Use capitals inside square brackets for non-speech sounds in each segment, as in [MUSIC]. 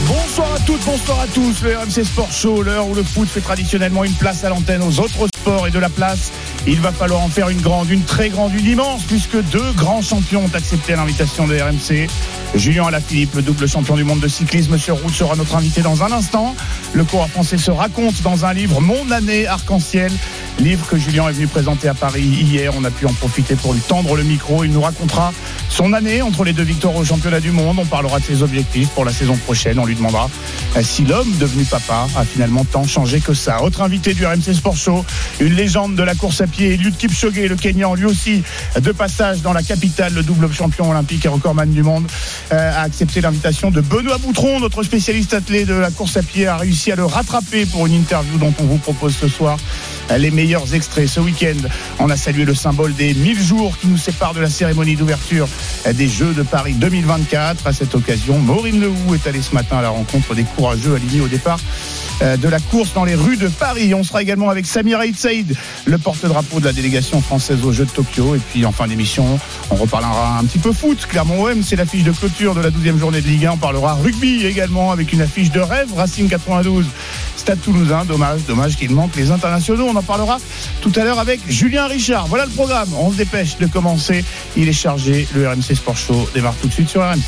Bonsoir à toutes, bonsoir à tous. Le RMC Sport Show, l'heure où le foot fait traditionnellement une place à l'antenne aux autres sports et de la place. Il va falloir en faire une grande, une très grande, une immense, puisque deux grands champions ont accepté l'invitation de RMC. Julien Alaphilippe, le double champion du monde de cyclisme sur route, sera notre invité dans un instant. Le coureur français se raconte dans un livre Mon année arc-en-ciel. Livre que Julien est venu présenter à Paris hier. On a pu en profiter pour lui tendre le micro. Il nous racontera son année entre les deux victoires au championnat du monde. On parlera de ses objectifs pour la saison prochaine. On lui demandera euh, si l'homme devenu papa a finalement tant changé que ça. Autre invité du RMC Sport Show, une légende de la course à pied, Eliud Kipchoge, le Kenyan, lui aussi de passage dans la capitale, le double champion olympique et recordman du monde, euh, a accepté l'invitation de Benoît Boutron, notre spécialiste athlète de la course à pied, a réussi à le rattraper pour une interview dont on vous propose ce soir les meilleurs extraits. Ce week-end, on a salué le symbole des 1000 jours qui nous séparent de la cérémonie d'ouverture des Jeux de Paris 2024. À cette occasion, Maureen Lehoux est allée ce matin à la rencontre des courageux alignés au départ euh, de la course dans les rues de Paris. On sera également avec Samir Aït Saïd, le porte-drapeau de la délégation française aux Jeux de Tokyo. Et puis en fin d'émission, on reparlera un petit peu foot. Clermont-OM, c'est l'affiche de clôture de la 12e journée de Ligue 1. On parlera rugby également avec une affiche de rêve. Racing 92, Stade Toulousain. Dommage, dommage qu'il manque les internationaux. On en parlera tout à l'heure avec Julien Richard. Voilà le programme. On se dépêche de commencer. Il est chargé. Le RMC Sport Show démarre tout de suite sur RMC.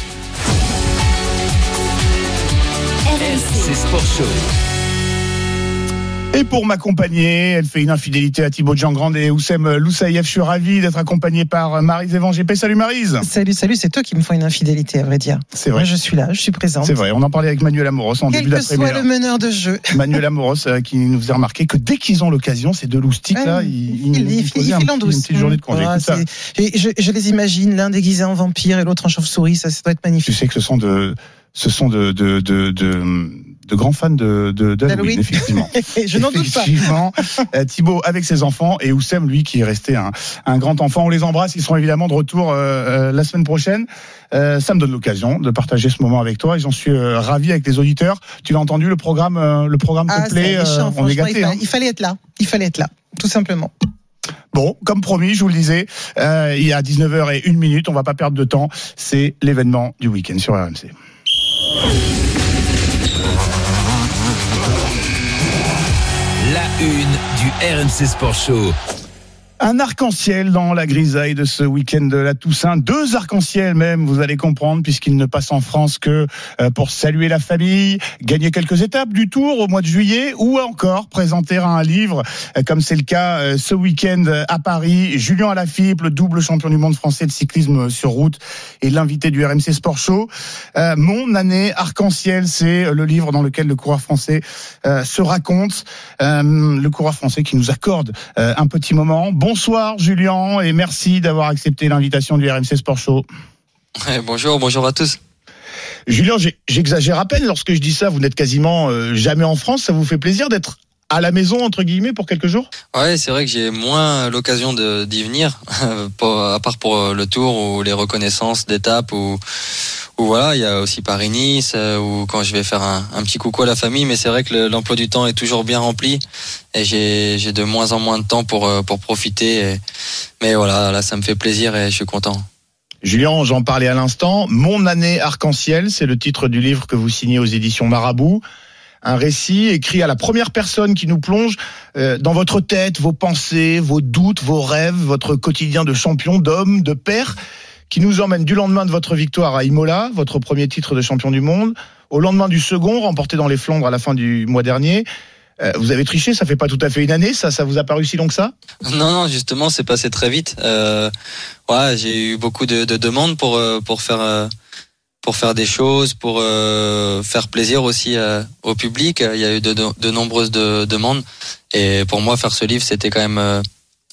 Et pour m'accompagner, elle fait une infidélité à Thibaut Jean-Grande et Oussem Loussaïef. Je suis ravi d'être accompagné par Marise Evangépé. Salut Marise. Salut, salut, c'est toi qui me fais une infidélité, à vrai dire. C'est vrai. Moi, je suis là, je suis présente. C'est vrai, on en parlait avec Manuel Amoros en Quel début que d'après-midi. soit le meneur de jeu. Manuel Amoros euh, qui nous faisait remarquer que dès qu'ils ont l'occasion, ces deux loustiques là, Ouais, ils, il, ils il, nous fait- faisaient il un fait petit- l'andouce. une petite journée de congé. Ah, je, je les imagine, l'un déguisé en vampire et l'autre en chauve-souris, ça, ça doit être tu magnifique. sais que ce sont de, ce sont de, de, de, de, de grands fans de, de, D'Halloween. effectivement. [LAUGHS] je n'en doute pas. Euh, Thibaut avec ses enfants et Oussem, lui, qui est resté un, un grand enfant. On les embrasse. Ils seront évidemment de retour euh, euh, la semaine prochaine. Euh, ça me donne l'occasion de partager ce moment avec toi et j'en suis euh, ravi avec les auditeurs. Tu l'as entendu, le programme, le programme Ah, te plaît. on est gâtés. il, hein. fallait, il fallait être là. Il fallait être là, tout simplement. Bon, comme promis, je vous le disais, euh, il y a 19h et une minute, on va pas perdre de temps. C'est l'événement du week-end sur RMC. Une du RMC Sport Show. Un arc-en-ciel dans la grisaille de ce week-end de la Toussaint. Deux arcs-en-ciel même, vous allez comprendre, puisqu'il ne passe en France que euh, pour saluer la famille, gagner quelques étapes du Tour au mois de juillet, ou encore présenter un livre, euh, comme c'est le cas euh, ce week-end à Paris. Julien Alaphilippe, le double champion du monde français de cyclisme sur route, et l'invité du RMC Sport Show. Mon année arc-en-ciel, c'est le livre dans lequel le coureur français se raconte. Le coureur français qui nous accorde un petit moment. Bonsoir Julien et merci d'avoir accepté l'invitation du RMC Sport Show. Ouais, bonjour, bonjour à tous. Julien, j'exagère à peine lorsque je dis ça. Vous n'êtes quasiment euh, jamais en France. Ça vous fait plaisir d'être à la maison entre guillemets pour quelques jours? Ouais, c'est vrai que j'ai moins l'occasion d'y venir, [LAUGHS] à part pour euh, le tour ou les reconnaissances d'étapes ou, ou voilà, il y a aussi Paris-Nice euh, ou quand je vais faire un, un petit coucou à la famille. Mais c'est vrai que le- l'emploi du temps est toujours bien rempli et j'ai de moins en moins de temps pour euh, pour profiter. et- mais voilà, là, ça me fait plaisir et je suis content. Julien, j'en parlais à l'instant. Mon année arc-en-ciel, c'est le titre du livre que vous signez aux éditions Marabout. Un récit écrit à la première personne qui nous plonge euh, dans votre tête, vos pensées, vos doutes, vos rêves, votre quotidien de champion, d'homme, de père, qui nous emmène du lendemain de votre victoire à Imola, votre premier titre de champion du monde, au lendemain du second, remporté dans les Flandres à la fin du mois dernier. Euh, vous avez triché, ça fait pas tout à fait une année, ça, ça vous a paru si long que ça? Non, non, justement, c'est passé très vite. Euh, ouais, j'ai eu beaucoup de, de demandes pour euh, pour faire euh, pour faire des choses, pour euh, faire plaisir aussi euh, au public. Il y a eu de, nombreuses de- demandes et pour moi, faire ce livre, c'était quand même euh,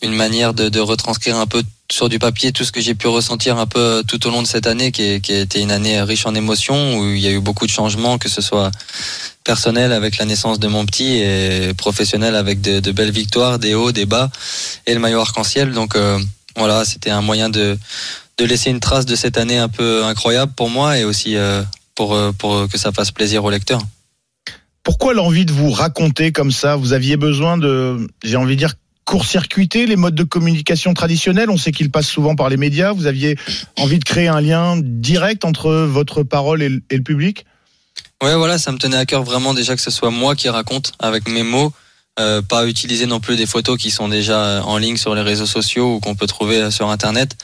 une manière de, retranscrire un peu sur du papier tout ce que j'ai pu ressentir un peu tout au long de cette année qui, est, a été une année riche en émotions où il y a eu beaucoup de changements que ce soit personnel avec la naissance de mon petit et professionnel avec de, belles victoires, des hauts, des bas et le maillot arc-en-ciel. Donc voilà, c'était un moyen de, de laisser une trace de cette année un peu incroyable pour moi et aussi euh, pour, euh, pour que ça fasse plaisir aux lecteurs. Pourquoi l'envie de vous raconter comme ça? Vous aviez besoin de, j'ai envie de dire, court-circuiter les modes de communication traditionnels? On sait qu'ils passent souvent par les médias. Vous aviez envie de créer un lien direct entre votre parole et le, et le public? Ouais, voilà, ça me tenait à cœur vraiment déjà que ce soit moi qui raconte avec mes mots. Euh, pas utiliser non plus des photos qui sont déjà en ligne sur les réseaux sociaux ou qu'on peut trouver sur internet.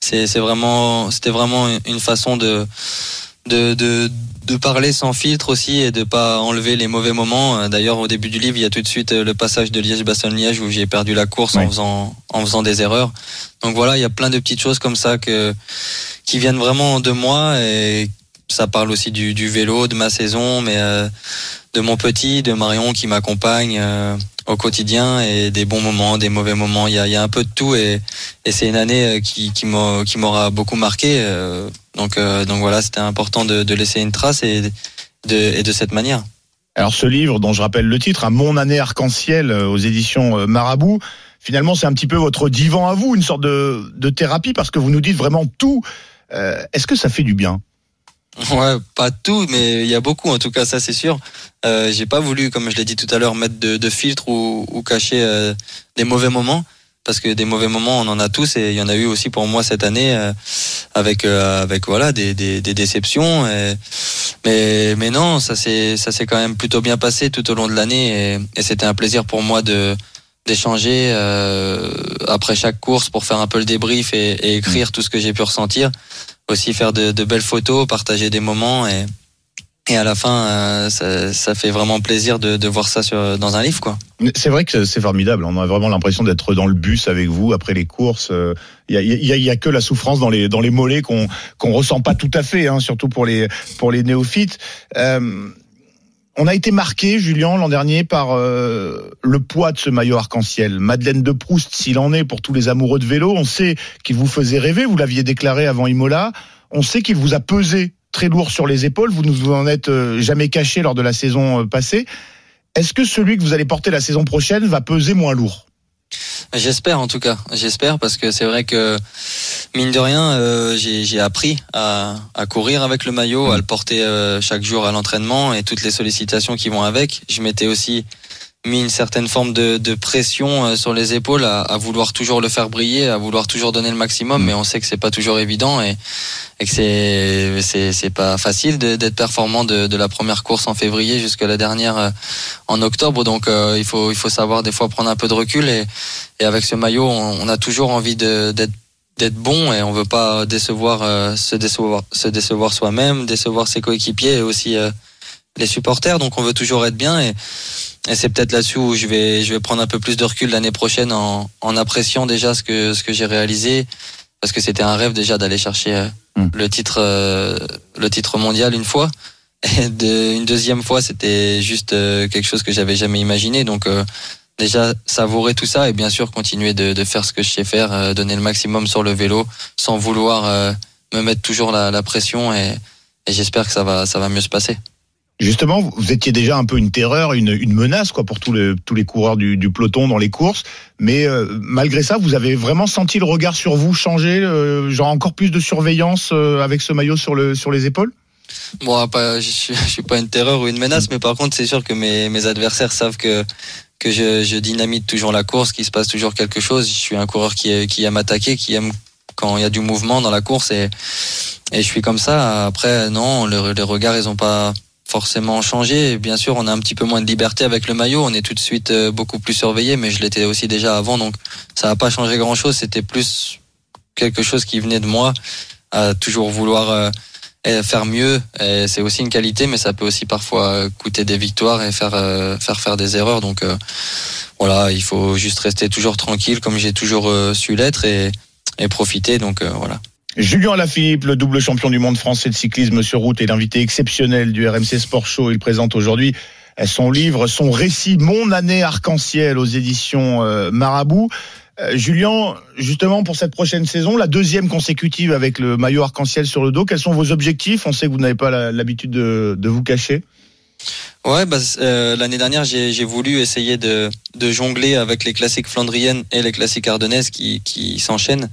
C'est vraiment, c'était vraiment une façon de, de, de, de, parler sans filtre aussi et de pas enlever les mauvais moments. D'ailleurs, au début du livre, il y a tout de suite le passage de Liège-Bastogne-Liège où j'ai perdu la course oui. en faisant, en faisant des erreurs. Donc voilà, il y a plein de petites choses comme ça que, qui viennent vraiment de moi et ça parle aussi du, du vélo, de ma saison, mais euh, de mon petit, de Marion qui m'accompagne euh, au quotidien et des bons moments, des mauvais moments. Il y a, il y a un peu de tout et, et c'est une année qui, qui m'aura beaucoup marqué. Euh, donc, donc voilà, c'était important de, de, laisser une trace et de, et de cette manière. Alors ce livre, dont je rappelle le titre, à Mon année arc-en-ciel aux éditions Marabout, finalement c'est un petit peu votre divan à vous, une sorte de, de thérapie parce que vous nous dites vraiment tout. Euh, Est-ce que ça fait du bien? Ouais, pas tout, mais il y a beaucoup en tout cas, ça c'est sûr. Euh, j'ai pas voulu, comme je l'ai dit tout à l'heure, mettre de, de filtre ou, ou cacher euh, des mauvais moments, parce que des mauvais moments, on en a tous, et il y en a eu aussi pour moi cette année, euh, avec euh, avec voilà des, des, des déceptions. Et, mais mais non, ça s'est ça s'est quand même plutôt bien passé tout au long de l'année, et, et c'était un plaisir pour moi de d'échanger euh, après chaque course pour faire un peu le débrief et, et écrire tout ce que j'ai pu ressentir aussi faire de, de, belles photos, partager des moments et, et à la fin, euh, ça, ça, fait vraiment plaisir de, de voir ça sur, dans un livre. quoi. C'est vrai que c'est formidable. On a vraiment l'impression d'être dans le bus avec vous après les courses. Il y a, y a, y a que la souffrance dans les, dans les mollets qu'on qu'on ressent pas tout à fait, hein, surtout pour les, pour les néophytes. Euh, on a été marqué, Julien, l'an dernier, par euh, le poids de ce maillot arc-en-ciel. Madeleine de Proust, s'il en est pour tous les amoureux de vélo, on sait qu'il vous faisait rêver, vous l'aviez déclaré avant Imola, on sait qu'il vous a pesé très lourd sur les épaules, vous ne vous en êtes euh, jamais caché lors de la saison euh, passée. Est-ce que celui que vous allez porter la saison prochaine va peser moins lourd? J'espère en tout cas, j'espère parce que c'est vrai que mine de rien, euh, j'ai appris à, courir avec le maillot, à le porter euh, chaque jour à l'entraînement et toutes les sollicitations qui vont avec. Je m'étais aussi mis une certaine forme de, de pression euh, sur les épaules à, à, vouloir toujours le faire briller, à vouloir toujours donner le maximum, mais on sait que c'est pas toujours évident et, et que c'est c'est c'est pas facile d'être performant de, de, la première course en février jusqu'à la dernière euh, en octobre. Donc euh, il faut il faut savoir des fois prendre un peu de recul et, et avec ce maillot, on, on a toujours envie d'être d'être bon et on veut pas décevoir euh, se décevoir se décevoir soi-même, décevoir ses coéquipiers et aussi euh, les supporters. Donc on veut toujours être bien et, et c'est peut-être là-dessus où je vais je vais prendre un peu plus de recul l'année prochaine en, en appréciant déjà ce que ce que j'ai réalisé parce que c'était un rêve déjà d'aller chercher euh, mmh. le titre euh, le titre mondial une fois et de, une deuxième fois c'était juste euh, quelque chose que j'avais jamais imaginé donc déjà savourer tout ça et bien sûr continuer de, de faire ce que je sais faire, euh, donner le maximum sur le vélo sans vouloir euh, me mettre toujours la, la pression et, et j'espère que ça va, ça va mieux se passer. Justement, vous étiez déjà un peu une terreur, une, une menace quoi pour tous les, tous les coureurs du, du peloton dans les courses. Mais euh, malgré ça, vous avez vraiment senti le regard sur vous changer, euh, genre encore plus de surveillance euh, avec ce maillot sur, le, sur les épaules? Bon, pas, [LAUGHS] je, je suis pas une terreur ou une menace, mais par contre, c'est sûr que mes, mes adversaires savent que que je, je, dynamite toujours la course, qu'il se passe toujours quelque chose. Je suis un coureur qui, qui aime attaquer, qui aime quand il y a du mouvement dans la course et, et je suis comme ça. Après, non, le, les regards, ils ont pas forcément changé. Bien sûr, on a un petit peu moins de liberté avec le maillot. On est tout de suite euh, beaucoup plus surveillé, mais je l'étais aussi déjà avant, donc ça n'a pas changé grand-chose. C'était plus quelque chose qui venait de moi, à toujours vouloir euh, faire mieux. C'est aussi une qualité, mais ça peut aussi parfois coûter des victoires et faire euh, faire faire des erreurs. Donc euh, voilà, il faut juste rester toujours tranquille, comme j'ai toujours euh, su l'être et, et profiter. Donc voilà. Julien Alaphilippe, le double champion du monde français de cyclisme sur route et l'invité exceptionnel du RMC Sport Show. Il présente aujourd'hui son livre, son récit Mon année arc-en-ciel aux éditions Marabout. Euh, Julien, justement pour cette prochaine saison, la deuxième consécutive avec le maillot arc-en-ciel sur le dos, quels sont vos objectifs? On sait que vous n'avez pas l'habitude de, vous cacher. Ouais, bah, euh, l'année dernière, j'ai voulu essayer de, jongler avec les classiques flandriennes et les classiques ardennaises qui s'enchaînent.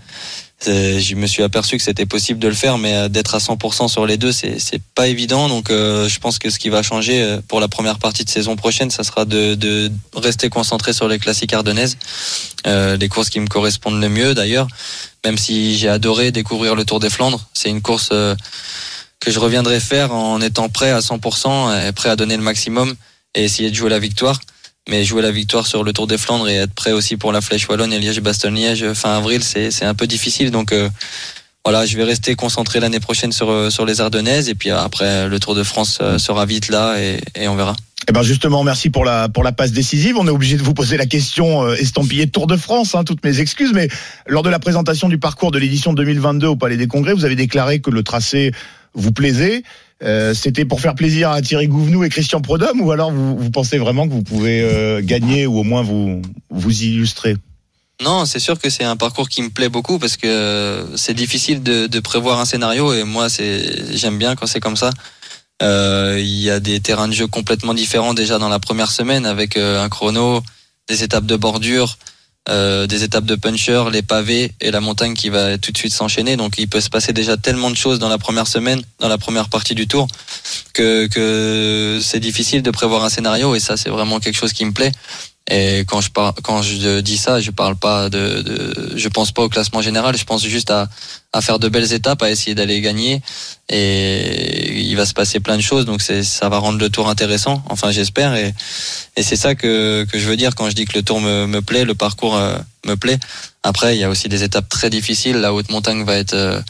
Euh, Je me suis aperçu que c'était possible de le faire, mais euh, d'être à 100% sur les deux, c'est pas évident. Donc, euh, je pense que ce qui va changer pour la première partie de saison prochaine, ça sera de, rester concentré sur les classiques ardennaises, les courses qui me correspondent le mieux d'ailleurs. Même si j'ai adoré découvrir le Tour des Flandres, c'est une course que je reviendrai faire en étant prêt à 100% et prêt à donner le maximum et essayer de jouer la victoire. Mais jouer la victoire sur le Tour des Flandres et être prêt aussi pour la Flèche Wallonne et Liège-Bastogne-Liège fin avril, c'est un peu difficile. Donc euh, voilà, je vais rester concentré l'année prochaine sur, euh, sur les Ardennaises et puis après le Tour de France euh, sera vite là et, et on verra. Eh ben justement, merci pour la pour la passe décisive. On est obligé de vous poser la question euh, estampillée Tour de France. Hein, toutes mes excuses, mais lors de la présentation du parcours de l'édition 2022 au Palais des Congrès, vous avez déclaré que le tracé vous plaisait. Euh, C'était pour faire plaisir à Thierry Gouvenou et Christian Prodhomme, ou alors vous, pensez vraiment que vous pouvez euh, gagner ou au moins vous vous illustrer? Non, c'est sûr que c'est un parcours qui me plaît beaucoup parce que euh, c'est difficile de, prévoir un scénario et moi c'est j'aime bien quand c'est comme ça. Il y a des terrains de jeu complètement différents déjà dans la première semaine avec un chrono, des étapes de bordure, euh, des étapes de puncher, les pavés et la montagne qui va tout de suite s'enchaîner. Donc il peut se passer déjà tellement de choses dans la première semaine, dans la première partie du tour, que, que c'est difficile de prévoir un scénario et ça c'est vraiment quelque chose qui me plaît. Et quand je par, quand je dis ça, je parle pas de, de, je pense pas au classement général, je pense juste à, à faire de belles étapes, à essayer d'aller gagner. Et il va se passer plein de choses, donc ça va rendre le tour intéressant. Enfin, j'espère. Et, et c'est ça que, que je veux dire quand je dis que le tour me, me plaît, le parcours euh, me plaît. Après, il y a aussi des étapes très difficiles. La haute montagne va être euh,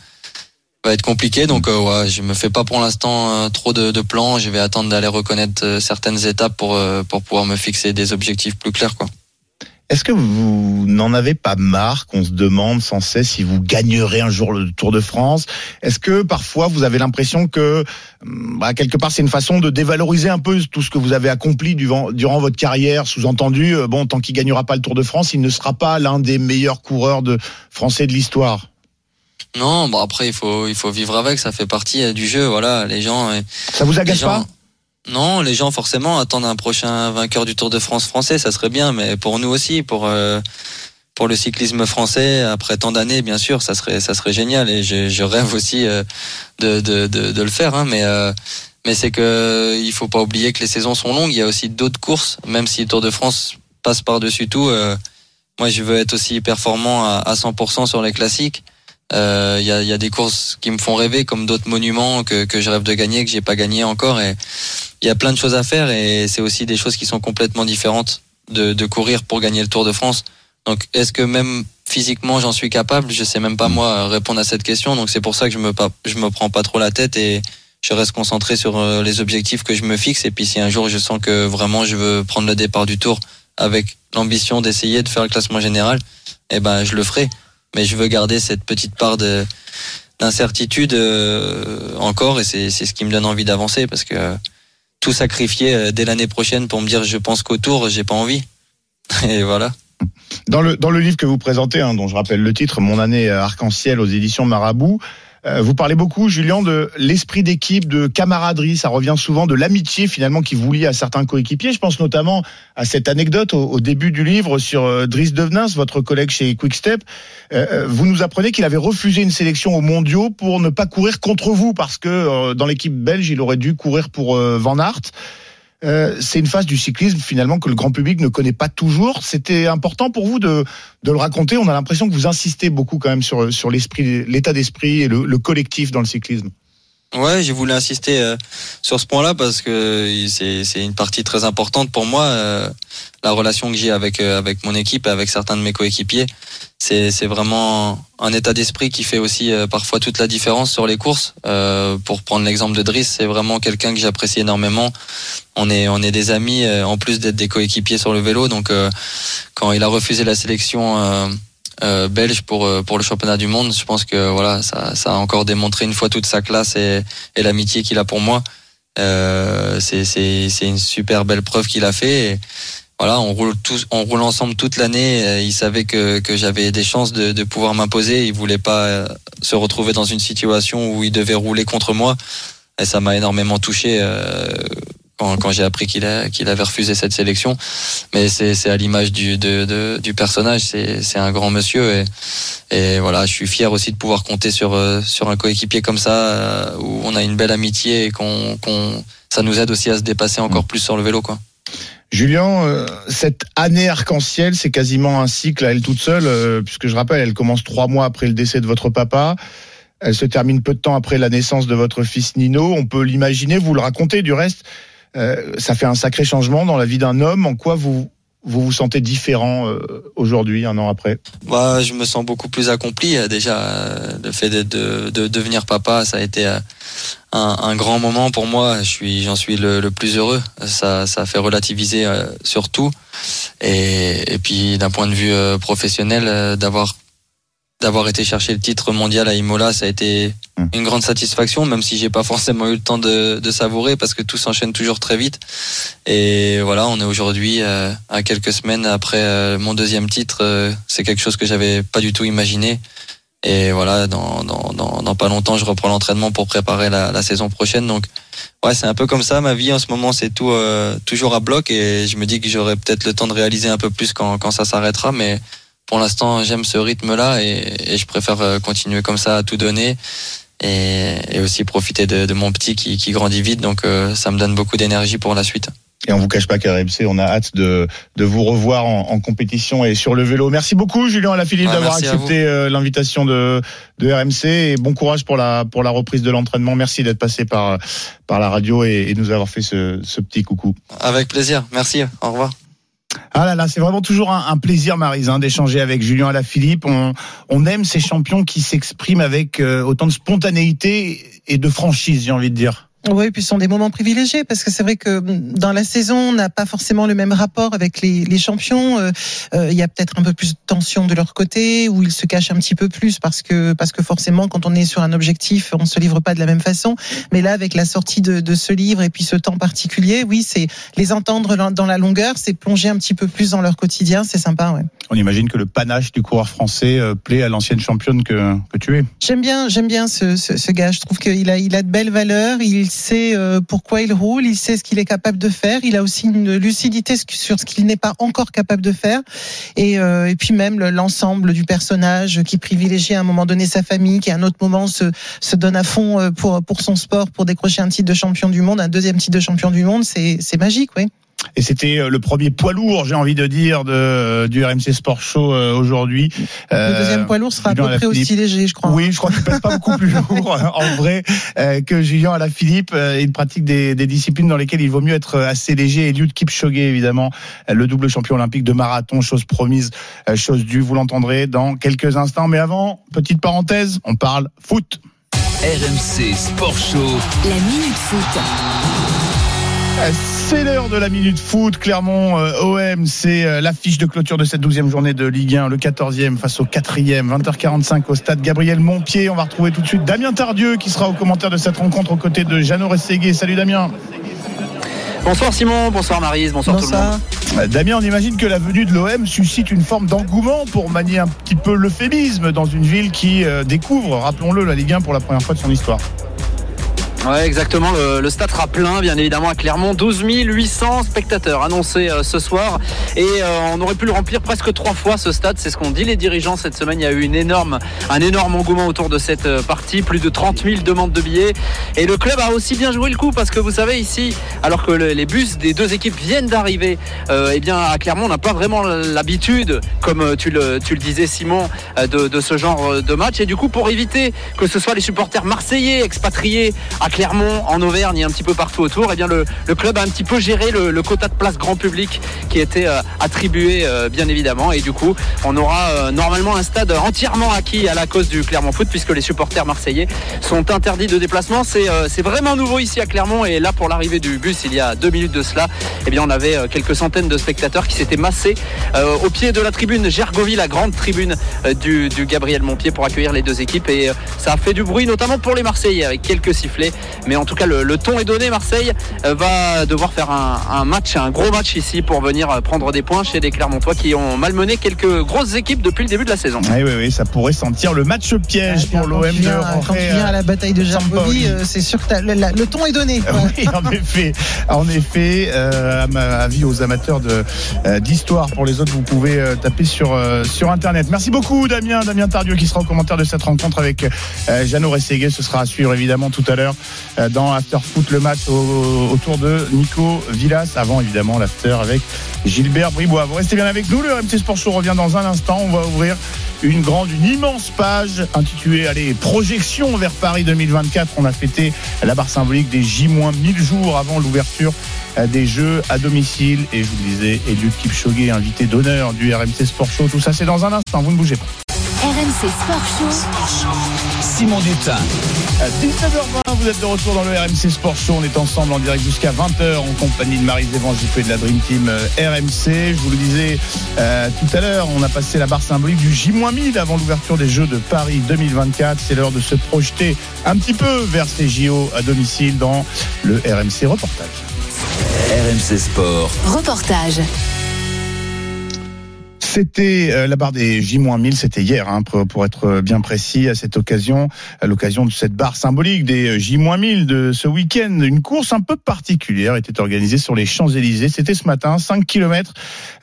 va être compliqué. Donc euh, ouais, je me fais pas pour l'instant euh, trop de, de plans. Je vais attendre d'aller reconnaître euh, certaines étapes pour euh, pour pouvoir me fixer des objectifs plus clairs quoi. Est-ce que vous n'en avez pas marre qu'on se demande sans cesse si vous gagnerez un jour le Tour de France? Est-ce que parfois vous avez l'impression que, hum, bah, quelque part, c'est une façon de dévaloriser un peu tout ce que vous avez accompli durant, durant votre carrière Sous-entendu, euh, bon, tant qu'il gagnera pas le Tour de France, il ne sera pas l'un des meilleurs coureurs de français de l'histoire? Non, bon après il faut il faut vivre avec, ça fait partie euh, du jeu. Voilà, les gens. euh, Ça vous agace pas? Non, les gens forcément attendent un prochain vainqueur du Tour de France français, ça serait bien, mais pour nous aussi, pour euh, pour le cyclisme français, après tant d'années, bien sûr, ça serait ça serait génial et je, je rêve aussi euh, de, de, de, de le faire, hein, mais euh, mais c'est que il faut pas oublier que les saisons sont longues. Il y a aussi d'autres courses, même si le Tour de France passe par dessus tout. euh, moi, je veux être aussi performant à, à 100% sur les classiques. Euh, Il y, a, y a des courses qui me font rêver, comme d'autres monuments que, que je rêve de gagner, que j'ai pas gagné encore. Et il y a plein de choses à faire, et c'est aussi des choses qui sont complètement différentes de, de courir pour gagner le Tour de France. Donc, est-ce que même physiquement j'en suis capable? Je sais même pas moi répondre à cette question. Donc, c'est pour ça que je me pas, je me prends pas trop la tête et je reste concentré sur euh, les objectifs que je me fixe. Et puis, si un jour je sens que vraiment je veux prendre le départ du Tour avec l'ambition d'essayer de faire le classement général, eh ben, je le ferai mais je veux garder cette petite part de d'incertitude euh, encore et c'est ce qui me donne envie d'avancer parce que euh, tout sacrifier euh, dès l'année prochaine pour me dire je pense qu'au tour j'ai pas envie. [LAUGHS] Et voilà. Dans le, dans le livre que vous présentez, hein, dont je rappelle le titre, Mon année arc-en-ciel aux éditions Marabout, euh, vous parlez beaucoup, Julien, de l'esprit d'équipe, de camaraderie. Ça revient souvent de l'amitié finalement qui vous lie à certains coéquipiers. Je pense notamment à cette anecdote au, début du livre sur euh, Driss Devenins, votre collègue chez Quickstep. Euh, euh, vous nous apprenez qu'il avait refusé une sélection aux mondiaux pour ne pas courir contre vous parce que euh, dans l'équipe belge, il aurait dû courir pour euh, Van Aert. Euh, c'est une phase du cyclisme finalement que le grand public ne connaît pas toujours. C'était important pour vous de, de le raconter. On a l'impression que vous insistez beaucoup quand même sur, sur l'esprit, l'état d'esprit et le, le collectif dans le cyclisme. Ouais j'ai voulu insister euh, sur ce point là parce que c'est une partie très importante pour moi euh, la relation que j'ai avec euh, avec mon équipe et avec certains de mes coéquipiers c'est c'est vraiment un état d'esprit qui fait aussi euh, parfois toute la différence sur les courses. Euh, pour prendre l'exemple de Driss, c'est vraiment quelqu'un que j'apprécie énormément. On est on est des amis euh, en plus d'être des coéquipiers sur le vélo. Donc quand il a refusé la sélection euh, euh, belge pour euh, pour le championnat du monde, je pense que voilà ça ça a encore démontré une fois toute sa classe et, et l'amitié qu'il a pour moi. Euh, c'est c'est c'est une super belle preuve qu'il a fait. Voilà, on roule tous, on roule ensemble toute l'année. Il savait que, que j'avais des chances de, de pouvoir m'imposer. Il voulait pas euh, se retrouver dans une situation où il devait rouler contre moi. Et ça m'a énormément touché euh, quand, quand j'ai appris qu'il avait refusé cette sélection. Mais c'est, à l'image du, de, de- du personnage. C'est, un grand monsieur et, et voilà, je suis fier aussi de pouvoir compter sur euh, sur un coéquipier comme ça euh, où on a une belle amitié et qu'on, ça nous aide aussi à se dépasser encore plus sur le vélo, quoi. Julien, euh, cette année arc-en-ciel, c'est quasiment un cycle à elle toute seule, puisque je rappelle, elle commence trois mois après le décès de votre papa. Elle se termine peu de temps après la naissance de votre fils Nino. On peut l'imaginer, vous le racontez du reste. Euh, ça fait un sacré changement dans la vie d'un homme. En quoi vous vous, vous sentez différent euh, aujourd'hui, un an après? Bah, je me sens beaucoup plus accompli. euh, Déjà, le fait de, de, de devenir papa, ça a été un, un grand moment pour moi. Je suis, j'en suis le, le plus heureux. Ça, ça fait relativiser euh, sur tout. Et, et puis, d'un point de vue professionnel, d'avoir d'avoir été chercher le titre mondial à Imola, ça a été Mm. une grande satisfaction, même si j'ai pas forcément eu le temps de, de savourer parce que tout s'enchaîne toujours très vite. Et voilà, on est aujourd'hui euh, à quelques semaines après euh, mon deuxième titre. euh, c'est quelque chose que j'avais pas du tout imaginé. Et voilà, dans, dans, dans, dans pas longtemps, je reprends l'entraînement pour préparer la, la saison prochaine. Donc, ouais, c'est un peu comme ça. Ma vie en ce moment, c'est tout euh, toujours à bloc. Et je me dis que j'aurai peut-être le temps de réaliser un peu plus quand, quand ça s'arrêtera. Mais pour l'instant, j'aime ce rythme-là et, et je préfère euh, continuer comme ça à tout donner. Et, et aussi profiter de, de mon petit qui, qui grandit vite. Donc, euh, ça me donne beaucoup d'énergie pour la suite. Et on vous cache pas qu'à RMC, on a hâte de, de vous revoir en, en compétition et sur le vélo. Merci beaucoup, Julien Alaphilippe, Ouais, d'avoir merci à accepté euh, l'invitation de, de RMC et bon courage pour la, pour la reprise de l'entraînement. Merci d'être passé par, par la radio et, et nous avoir fait ce, ce petit coucou. Avec plaisir. Merci. Au revoir. Ah là là, c'est vraiment toujours un, plaisir, Marise, hein, d'échanger avec Julien Alaphilippe. On, on aime ces champions qui s'expriment avec euh, autant de spontanéité et de franchise, j'ai envie de dire. Oui, puis ce sont des moments privilégiés parce que c'est vrai que mm, dans la saison, on n'a pas forcément le même rapport avec les, les champions. Euh, euh, Il y a peut-être un peu plus de tension de leur côté où ils se cachent un petit peu plus parce que parce que forcément, quand on est sur un objectif, on se livre pas de la même façon. Mais là, avec la sortie de, de ce livre et puis ce temps particulier, oui, c'est les entendre dans- dans la longueur, c'est plonger un petit peu plus dans leur quotidien, c'est sympa, ouais. On imagine que le panache du coureur français euh, plaît à l'ancienne championne que, que tu es. J'aime bien, j'aime bien ce, ce, ce gars. Je trouve qu'il a, il a de belles valeurs. Il sait euh, pourquoi il roule. Il sait ce qu'il est capable de faire. Il a aussi une lucidité sur ce qu'il n'est pas encore capable de faire. Et, euh, et puis même le- l'ensemble du personnage qui privilégie à un moment donné sa famille, qui à un autre moment se, se donne à fond euh, pour pour son sport, pour décrocher un titre de champion du monde, un deuxième titre de champion du monde. C'est magique, oui. Et c'était euh, le premier poids lourd, j'ai envie de dire, de, du RMC Sport Show euh, aujourd'hui. Le Euh, deuxième poids lourd sera à peu près aussi léger, je crois. Oui, je crois qu'il pèse pas beaucoup plus lourd en vrai que Julien Alaphilippe. Euh, il pratique des, des disciplines dans lesquelles il vaut mieux être assez léger. Eliud Kipchoge, évidemment, le double champion olympique de marathon, chose promise, chose due. Vous l'entendrez dans quelques instants. Mais avant, petite parenthèse, on parle foot. RMC Sport Show. La Minute Foot. C'est l'heure de la minute foot. Clermont euh, OM, c'est euh, l'affiche de clôture de cette 12e journée de Ligue 1, le 14e face au 4e, 20h45 au stade Gabriel Montpied. On va retrouver tout de suite Damien Tardieu qui sera au commentaire de cette rencontre aux côtés de Jeannot Rességuier. Salut Damien. Bonsoir Simon, bonsoir Marise, bonsoir, tout le monde. Euh, Damien, on imagine que la venue de l'OM suscite une forme d'engouement pour manier un petit peu l'euphémisme dans une ville qui euh, découvre, rappelons-le, la Ligue 1 pour la première fois de son histoire. Ouais, exactement. Le, stade sera plein, bien évidemment, à Clermont. 12 800 spectateurs annoncés euh, ce soir. Et euh, on aurait pu le remplir presque trois fois ce stade. C'est ce qu'ont dit les dirigeants cette semaine. Il y a eu une énorme, un énorme engouement autour de cette euh, partie. Plus de 30 000 demandes de billets. Et le club a aussi bien joué le coup parce que vous savez, ici, alors que le- les bus des deux équipes viennent d'arriver, eh bien, à Clermont, on n'a pas vraiment l'habitude, comme tu le, tu le disais, Simon, de, ce genre de match. Et du coup, pour éviter que ce soit les supporters marseillais expatriés Clermont, en Auvergne et un petit peu partout autour, eh le, club a un petit peu géré le, quota de place grand public qui était euh, attribué euh, bien évidemment. Et du coup, on aura euh, normalement un stade entièrement acquis à la cause du Clermont Foot puisque les supporters marseillais sont interdits de déplacement. C'est vraiment nouveau ici à Clermont. Et là, pour l'arrivée du bus, il y a deux minutes de cela, eh bien on avait quelques centaines de spectateurs qui s'étaient massés au pied de la tribune Gergovie, la grande tribune du, Gabriel Montpied pour accueillir les deux équipes. Et ça a fait du bruit, notamment pour les Marseillais, avec quelques sifflets Mais en tout cas, le, le ton est donné. Marseille euh, va devoir faire un, un match, un gros match ici pour venir euh, prendre des points chez les Clermontois qui ont malmené quelques grosses équipes depuis le début de la saison. Oui, oui, oui, ça pourrait sentir le match piège pour Quand l'OM de Quand tu viens à la bataille de. Gergovie, euh, c'est sûr que le, la- le ton est donné. quoi. Oui, en effet, en effet, euh, à ma avis aux amateurs de euh, d'histoire. Pour les autres, vous pouvez euh, taper sur euh, sur internet. Merci beaucoup, Damien, Damien Tardieu, qui sera au commentaire de cette rencontre avec euh, Jeannot Rességuet. Ce sera à suivre évidemment tout à l'heure dans After Foot le match au- autour de Nico Villas. Avant évidemment l'after avec Gilbert Bribois. Vous restez bien avec nous. Le RMC Sport Show revient dans un instant. On va ouvrir une grande, une immense page intitulée Allez, projection vers Paris 2024. On a fêté la barre symbolique des J-1000 jours avant l'ouverture euh, des Jeux à domicile. Et je vous le disais, Eliud Kipchoge, invité d'honneur du RMC Sport Show. Tout ça, c'est dans un instant. Vous ne bougez pas. RMC Sport Show. Simon Dutin. À 19h20, vous êtes de retour dans le RMC Sport Show. On est ensemble en direct jusqu'à 20h en compagnie de Marie Zévan Juppé de la Dream Team euh, RMC. Je vous le disais euh, tout à l'heure, on a passé la barre symbolique du J-1000 avant l'ouverture des Jeux de Paris 2024. C'est l'heure de se projeter un petit peu vers ces JO à domicile dans le RMC reportage. RMC Sport. Reportage. C'était euh, la barre des J-1000, c'était hier, hein, pour, être bien précis, à cette occasion, à l'occasion de cette barre symbolique des euh, J-1000 de ce week-end. Une course un peu particulière était organisée sur les Champs-Élysées. C'était ce matin, 5 km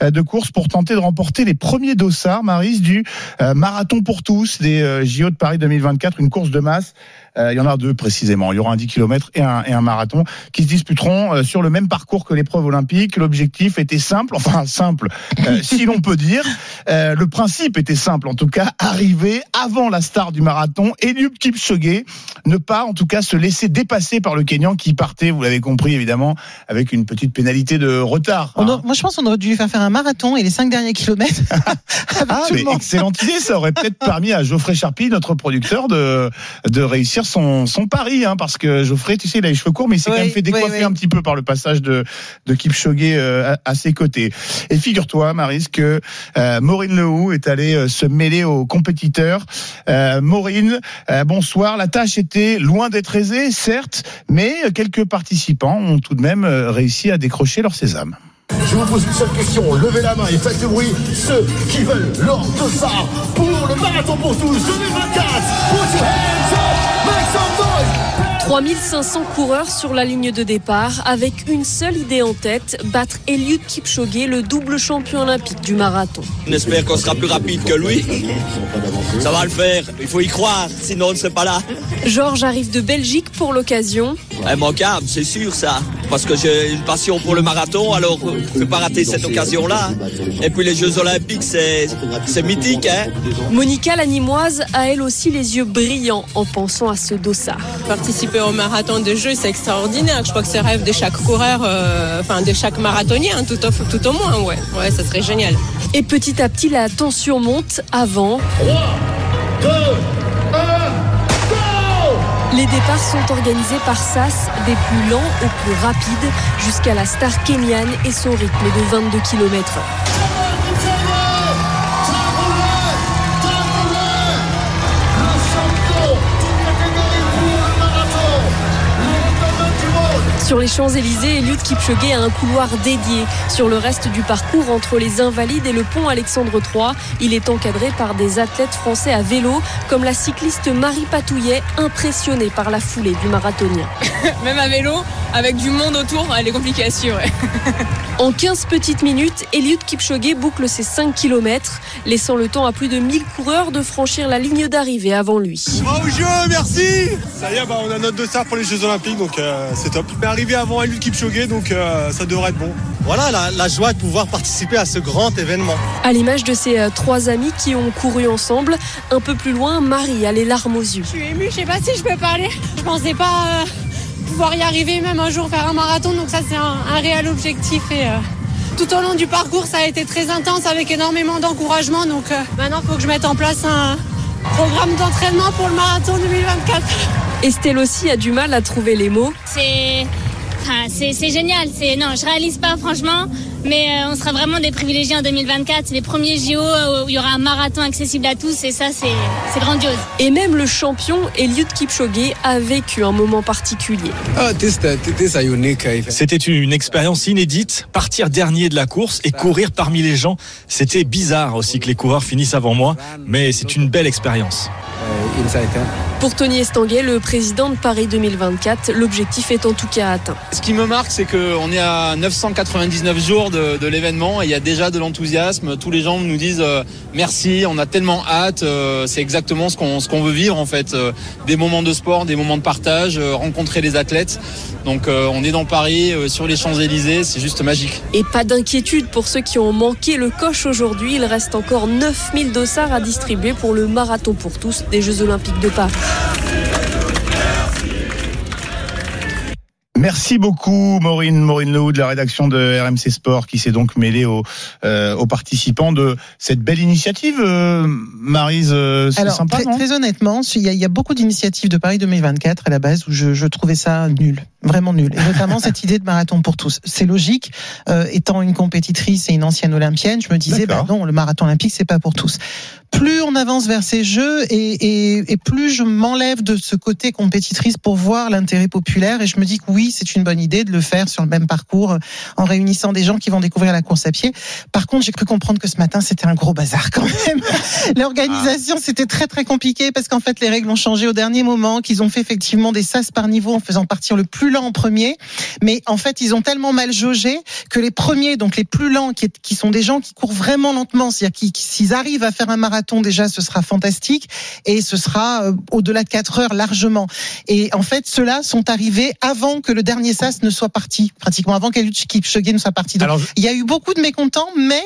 de course pour tenter de remporter les premiers dossards, Maris, du euh, marathon pour tous des euh, JO de Paris 2024, une course de masse. Euh, il y en a deux précisément. Il y aura un 10 km et un, et un marathon qui se disputeront euh, sur le même parcours que l'épreuve olympique. L'objectif était simple, enfin simple, euh, [LAUGHS] si l'on peut dire. Le principe était simple, en tout cas, arriver avant la star du marathon, Eliud Kipchoge, ne pas en tout cas se laisser dépasser par le Kenyan qui partait, vous l'avez compris évidemment, avec une petite pénalité de retard. Hein. a- moi, je pense qu'on aurait dû lui faire faire un marathon et les cinq derniers kilomètres. [LAUGHS] avec Ah, tout le mais monde. excellente idée, ça aurait peut-être permis à Geoffrey Charpie, notre producteur, de, de réussir son, son pari, hein, parce que Geoffrey, tu sais, il a les cheveux courts, mais il s'est Oui, quand même fait décoiffer oui, oui. un petit peu par le passage de, de Kipchoge euh, à, à ses côtés. Et figure-toi, Maris, que euh, Maureen Lehou est allée euh, se mêler aux compétiteurs. Euh, Maureen, euh, bonsoir. La tâche était loin d'être aisée, certes, mais quelques participants ont tout de même euh, réussi à décrocher leur sésame. Je vous pose une seule question, levez la main et faites du bruit, ceux qui veulent leur dossard pour le marathon pour tous 2024. Put your hands up, make some noise. 3500 coureurs sur la ligne de départ avec une seule idée en tête, battre Eliud Kipchoge, le double champion olympique du marathon. On espère qu'on sera plus rapide que lui. Ça va le faire, il faut y croire, sinon on ne serait pas là. Georges arrive de Belgique pour l'occasion. Immanquable, c'est sûr ça. Parce que j'ai une passion pour le marathon, alors je ne pas rater cette occasion-là. Et puis les Jeux Olympiques, c'est c'est mythique. Hein Monica Lanimoise a elle aussi les yeux brillants en pensant à ce dossard. Participer au marathon de jeu, c'est extraordinaire. Je crois que c'est le rêve de chaque coureur, euh, enfin de chaque marathonien, hein, tout, au, tout au moins. Ouais, ouais, ça serait génial. Et petit à petit, la tension monte avant. 3, 2, 1, go Les départs sont organisés par SAS, des plus lents aux plus rapides, jusqu'à la star kenyane et son rythme de 22 km Sur les Champs-Élysées, Eliud Kipchoge a un couloir dédié. Sur le reste du parcours, entre les Invalides et le pont Alexandre III, il est encadré par des athlètes français à vélo, comme la cycliste Marie Patouillet, impressionnée par la foulée du marathonien. [LAUGHS] Même à vélo, avec du monde autour, elle est compliquée à suivre. [LAUGHS] En 15 petites minutes, Eliud Kipchoge boucle ses 5 km, laissant le temps à plus de 1000 coureurs de franchir la ligne d'arrivée avant lui. Bravo jeu, merci Ça y est, bah, on a notre dossard pour les Jeux Olympiques, donc euh, c'est top. Arrivé avant Eliud Kipchoge, donc euh, ça devrait être bon. Voilà, la, la joie de pouvoir participer à ce grand événement. À l'image de ses euh, trois amis qui ont couru ensemble, un peu plus loin, Marie a les larmes aux yeux. Je suis émue, je sais pas si je peux parler. Je pensais pas euh, pouvoir y arriver, même un jour faire un marathon, donc ça c'est un, un réel objectif. Et euh, tout au long du parcours, ça a été très intense avec énormément d'encouragement. Donc euh, maintenant, il faut que je mette en place un programme d'entraînement pour le marathon 2024. Estelle aussi a du mal à trouver les mots. C'est enfin, c'est c'est génial. C'est non, je réalise pas franchement. Mais euh, on sera vraiment des privilégiés en 2024. C'est les premiers JO où il y aura un marathon accessible à tous et ça, c'est c'est grandiose. Et même le champion Eliud Kipchoge a vécu un moment particulier. C'était une expérience inédite, partir dernier de la course et courir parmi les gens. C'était bizarre aussi que les coureurs finissent avant moi, mais c'est une belle expérience. Pour Tony Estanguet, le président de Paris 2024, l'objectif est en tout cas atteint. Ce qui me marque, c'est qu'on est à 999 jours de, de l'événement et il y a déjà de l'enthousiasme. Tous les gens nous disent euh, merci, on a tellement hâte. euh, c'est exactement ce qu'on ce qu'on veut vivre en fait. Euh, des moments de sport, des moments de partage, euh, rencontrer les athlètes. Donc euh, on est dans Paris, euh, sur les Champs-Élysées, c'est juste magique. Et pas d'inquiétude pour ceux qui ont manqué le coche aujourd'hui. Il reste encore 9000 dossards à distribuer pour le marathon pour tous des Jeux Olympiques de Paris. Merci beaucoup Maureen, Maureen Lehoux de la rédaction de RMC Sport qui s'est donc mêlée aux, euh, aux participants de cette belle initiative. Euh, Marise, euh, c'est sympa, très, non très honnêtement, il y, a, il y a beaucoup d'initiatives de Paris 2024 à la base où je, je trouvais ça nul, vraiment nul. Et notamment [LAUGHS] cette idée de marathon pour tous. C'est logique, euh, étant une compétitrice et une ancienne olympienne, je me disais, bah non, le marathon olympique, c'est pas pour tous. Plus on avance vers ces jeux et, et, et plus je m'enlève de ce côté compétitrice pour voir l'intérêt populaire et je me dis que oui, c'est une bonne idée de le faire sur le même parcours en réunissant des gens qui vont découvrir la course à pied. Par contre, j'ai cru comprendre que ce matin, c'était un gros bazar quand même. [LAUGHS] L'organisation, c'était très très compliqué parce qu'en fait, les règles ont changé au dernier moment, qu'ils ont fait effectivement des sas par niveau en faisant partir le plus lent en premier. Mais en fait, ils ont tellement mal jaugé que les premiers, donc les plus lents, qui, qui sont des gens qui courent vraiment lentement, c'est-à-dire qu'ils- s'ils arrivent à faire un marathon déjà, ce sera fantastique et ce sera euh, au-delà de 4 heures largement. Et en fait, ceux-là sont arrivés avant que le dernier sas ne soit parti, pratiquement avant qu'Eliud Kipchoge ne soit parti. Donc, il y a eu beaucoup de mécontents, mais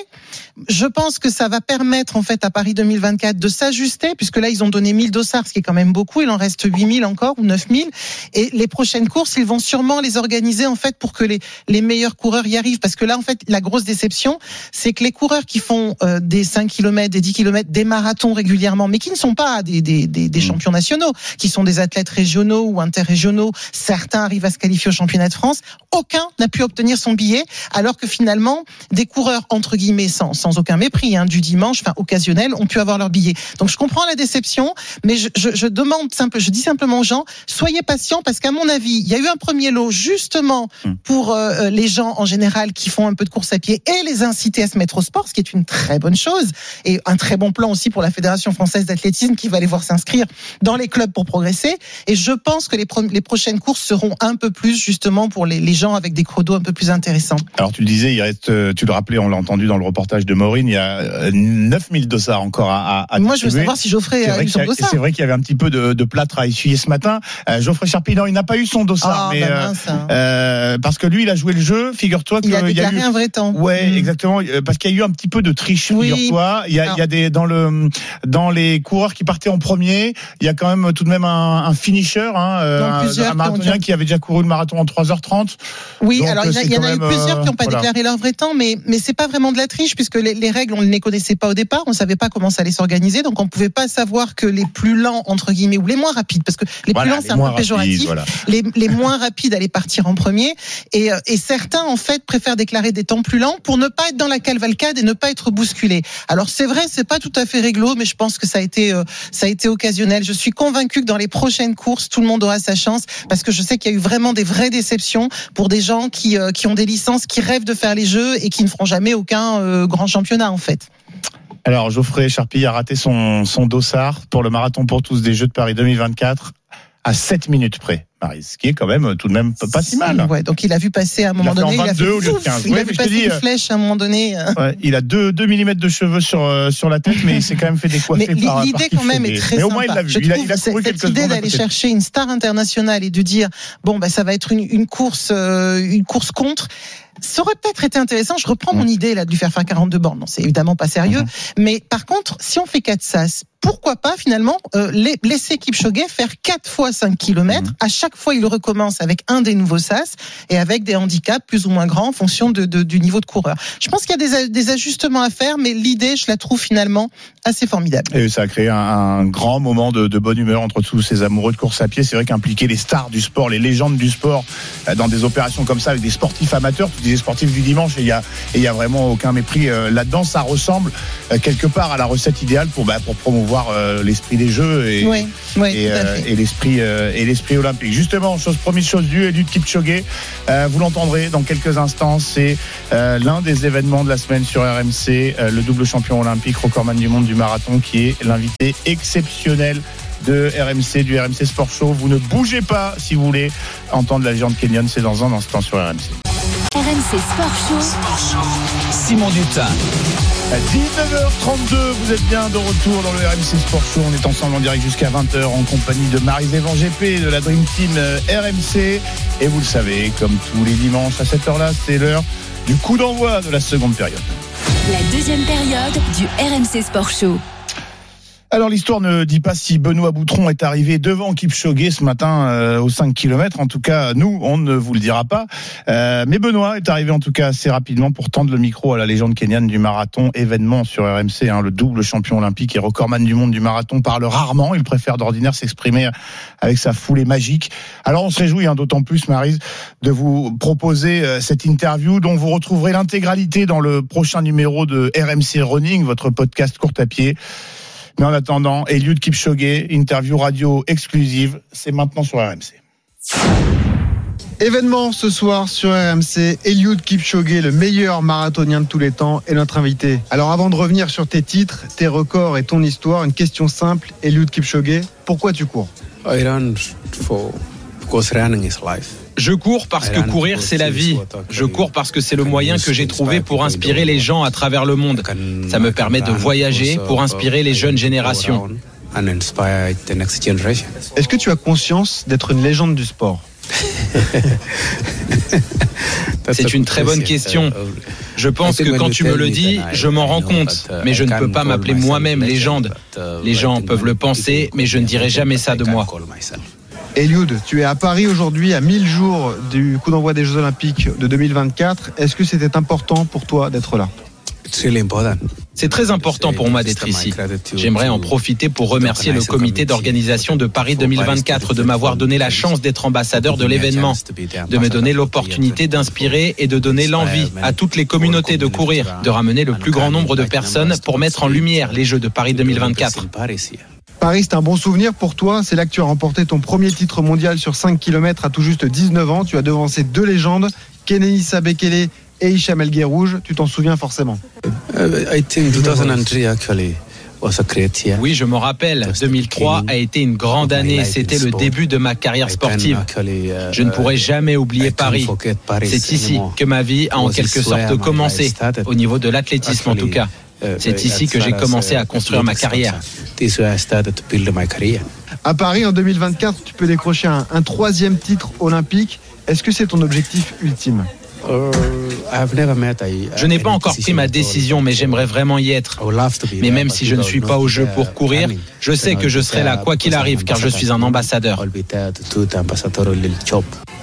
je pense que ça va permettre en fait à Paris 2024 de s'ajuster, puisque là ils ont donné 1000 dossards, ce qui est quand même beaucoup. Il en reste 8000 encore ou 9000. Et les prochaines courses, ils vont sûrement les organiser en fait pour que les les meilleurs coureurs y arrivent, parce que là en fait la grosse déception, c'est que les coureurs qui font euh, des 5 km, des 10 km, des marathons régulièrement, mais qui ne sont pas des des, des, des champions nationaux, qui sont des athlètes régionaux ou interrégionaux, certains arrivent à se qualifier au championnat de France, aucun n'a pu obtenir son billet, alors que finalement des coureurs entre guillemets sans sans aucun mépris hein, du dimanche, enfin occasionnel, ont pu avoir leur billet. Donc je comprends la déception, mais je, je, je demande simple, je dis simplement aux gens, soyez patients parce qu'à mon avis, il y a eu un premier lot justement pour euh, les gens en général qui font un peu de course à pied et les inciter à se mettre au sport, ce qui est une très bonne chose et un très bon plan aussi pour la Fédération française d'athlétisme qui va les voir s'inscrire dans les clubs pour progresser. Et je pense que les, pro- les prochaines courses seront un peu plus justement pour les, les gens avec des chronos un peu plus intéressants. Alors tu le disais, il reste, euh, tu le rappelais, on l'a entendu dans le reportage de Maureen, il y a euh, 9000 dossards encore à, à, Moi, je veux savoir si Geoffrey a eu son y dossard. C'est vrai qu'il y avait un petit peu de, de plâtre à essuyer ce matin. Euh, Geoffrey Charpillon, il n'a pas eu son dossard, Ah, mais bah euh, mince, hein. euh, parce que lui, il a joué le jeu. Figure-toi qu'il Il a y a déclaré eu un vrai temps. Ouais, Mm. exactement. euh, Parce qu'il y a eu un petit peu de triche. Oui. Figure-toi, il y a, il y a des dans le dans les coureurs qui partaient en premier, il y a quand même tout de même un, un finisher, hein, euh, un, marathonien qui avait déjà couru le marathon en 3h30. Oui, Donc, alors il y, en a- y eu plusieurs qui n'ont pas euh, voilà. déclaré leur vrai temps, mais mais c'est pas vraiment de la triche puisque les, les règles on ne les connaissait pas au départ, on savait pas comment ça allait s'organiser, donc on pouvait pas savoir que les plus lents entre guillemets ou les moins rapides, parce que les Voilà, plus lents c'est un peu péjoratif, voilà. les, les moins rapides allaient partir en premier, et, euh, et certains en fait préfèrent déclarer des temps plus lents pour ne pas être dans la cavalcade et ne pas être bousculés. Alors c'est vrai, c'est pas tout à fait réglo, mais je pense que ça a été euh, ça a été occasionnel. Je suis convaincu que dans les prochaines courses, tout le monde aura sa chance parce que je sais qu'il y a eu vraiment des vraies déceptions pour des gens qui euh, qui ont des licences, qui rêvent de faire les jeux et qui ne feront jamais aucun euh, grand championnat en fait. Alors Geoffrey Charpille a raté son son dossard pour le marathon pour tous des Jeux de Paris 2024 à 7 minutes près. Ce qui est quand même tout de même pas si mal. Ouais, donc il a vu passer à un moment donné, il a 22 fait au 15. il Ouais, a vu passer dis, une euh, flèche à un moment donné. euh. Ouais, il a 2 deux, millimètres de cheveux sur euh, sur la tête, mais il s'est quand même fait décoiffer Mais par l'idée quand même est très Mais au sympa. moins il l'a vu. Je Il a, il a cette- idée d'aller chercher une star internationale et de dire bon bah ça va être une, une course euh, une course contre. Ça aurait peut-être été intéressant. Je reprends mon idée là de lui faire faire 42 bornes. Non, c'est évidemment pas sérieux. Mais par contre, si on fait 4 sas, pourquoi pas finalement euh, la- laisser Kipchoge faire 4 fois 5 km. Mmh. À chaque fois, il recommence avec un des nouveaux sas et avec des handicaps plus ou moins grands en fonction de, de- du niveau de coureur. Je pense qu'il y a des, ajustements à faire, mais l'idée, je la trouve finalement assez formidable. Et ça a créé un, un grand moment de, de bonne humeur entre tous ces amoureux de course à pied. C'est vrai qu'impliquer les stars du sport, les légendes du sport euh, dans des opérations comme ça avec des sportifs amateurs, l'actualité sportive du dimanche et il y a, et il y a vraiment aucun mépris euh, là-dedans. Ça ressemble euh, quelque part à la recette idéale pour, bah, pour promouvoir euh, l'esprit des jeux et, Oui, oui, et, tout à fait. et l'esprit et l'esprit olympique. Justement, chose promise, chose due, Eliud Kipchoge, vous l'entendrez dans quelques instants. C'est l'un des événements de la semaine sur RMC, le double champion olympique, recordman du monde du marathon, qui est l'invité exceptionnel de RMC, du RMC Sport Show. Vous ne bougez pas si vous voulez entendre la légende kenyan. C'est dans un instant sur RMC. RMC Sport Show. Simon Dutin. À 19h32, vous êtes bien de retour dans le RMC Sport Show. On est ensemble en direct jusqu'à 20h en compagnie de Marie-Zévan GP de la Dream Team euh, RMC. Et vous le savez, comme tous les dimanches à cette heure-là, c'est l'heure du coup d'envoi de la seconde période. La deuxième période du RMC Sport Show. Alors l'histoire ne dit pas si Benoît Boutron est arrivé devant Kipchoge ce matin euh, aux 5 km. En tout cas, nous, on ne vous le dira pas. Euh, mais Benoît est arrivé en tout cas assez rapidement pour tendre le micro à la légende kenyane du marathon, événement sur RMC, hein, le double champion olympique et recordman du monde du marathon parle rarement. Il préfère d'ordinaire s'exprimer avec sa foulée magique. Alors on se réjouit hein, d'autant plus, Marise, de vous proposer euh, cette interview dont vous retrouverez l'intégralité dans le prochain numéro de RMC Running, votre podcast court à pied. Mais en attendant, Eliud Kipchoge, interview radio exclusive, c'est maintenant sur RMC. Événement ce soir sur RMC, Eliud Kipchoge, le meilleur marathonien de tous les temps, est notre invité. Alors avant de revenir sur tes titres, tes records et ton histoire, une question simple, Eliud Kipchoge, pourquoi tu cours? Je cours parce que courir, c'est la vie. Je cours parce que c'est le moyen que j'ai trouvé pour inspirer les gens à travers le monde. Ça me permet de voyager pour inspirer les jeunes générations. Est-ce que tu as conscience d'être une légende du sport? [LAUGHS] C'est une très bonne question. Je pense que quand tu me le dis, je m'en rends compte, mais je ne peux pas m'appeler moi-même légende. Les gens peuvent le penser, mais je ne dirai jamais ça de moi. Eliud, tu es à Paris aujourd'hui à 1000 jours du coup d'envoi des Jeux Olympiques de 2024. Est-ce que c'était important pour toi d'être là? C'est très important pour moi d'être ici. J'aimerais en profiter pour remercier le comité d'organisation de Paris 2024 de m'avoir donné la chance d'être ambassadeur de l'événement, de me donner l'opportunité d'inspirer et de donner l'envie à toutes les communautés de courir, de ramener le plus grand nombre de personnes pour mettre en lumière les Jeux de Paris 2024. Paris, c'est un bon souvenir pour toi. C'est là que tu as remporté ton premier titre mondial sur 5 km à tout juste 19 ans. Tu as devancé deux légendes, Kenenisa Bekele et Hicham El. Tu t'en souviens forcément. Oui, je m'en rappelle. 2003 a été une grande année. C'était le début de ma carrière sportive. Je ne pourrai jamais oublier Paris. C'est ici que ma vie a en quelque sorte commencé, au niveau de l'athlétisme en tout cas. C'est ici que j'ai commencé à construire ma carrière. À Paris, en 2024, tu peux décrocher un, un troisième titre olympique. Est-ce que c'est ton objectif ultime? Je n'ai pas encore pris ma décision, mais j'aimerais vraiment y être. Mais même si je ne suis pas au jeu pour courir, je sais que je serai là quoi qu'il arrive, car je suis un ambassadeur.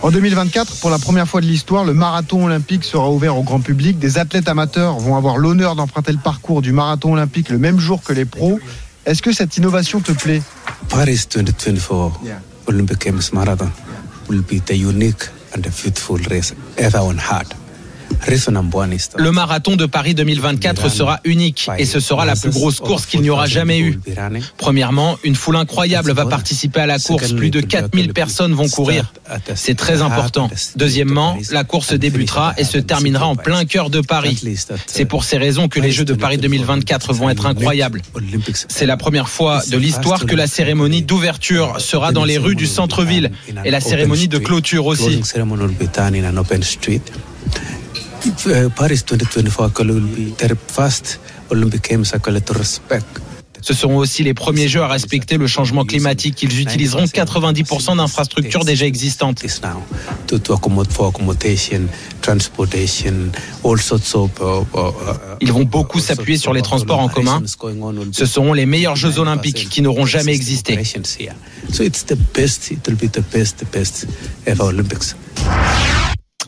En 2024, pour la première fois de l'histoire, le marathon olympique sera ouvert au grand public. Des athlètes amateurs vont avoir l'honneur d'emprunter le parcours du marathon olympique le même jour que les pros. Est-ce que cette innovation te plaît? Paris 2024 Olympic Games Marathon. Will be the unique and the beautiful race one is Le marathon de Paris 2024 sera unique et ce sera la plus grosse course qu'il n'y aura jamais eu. Premièrement, une foule incroyable va participer à la course. Plus de 4000 personnes vont courir. C'est très important. Deuxièmement, la course débutera et se terminera en plein cœur de Paris. C'est pour ces raisons que les Jeux de Paris 2024 vont être incroyables. C'est la première fois de l'histoire que la cérémonie d'ouverture sera dans les rues du centre-ville. et la cérémonie de clôture aussi. Paris 2024 will be their first Olympic Games respect Ce seront aussi les premiers jeux à respecter le changement climatique. Ils utiliseront 90% d'infrastructures déjà existantes. Ils vont beaucoup s'appuyer sur les transports en commun. Ce seront les meilleurs Jeux olympiques qui n'auront jamais existé.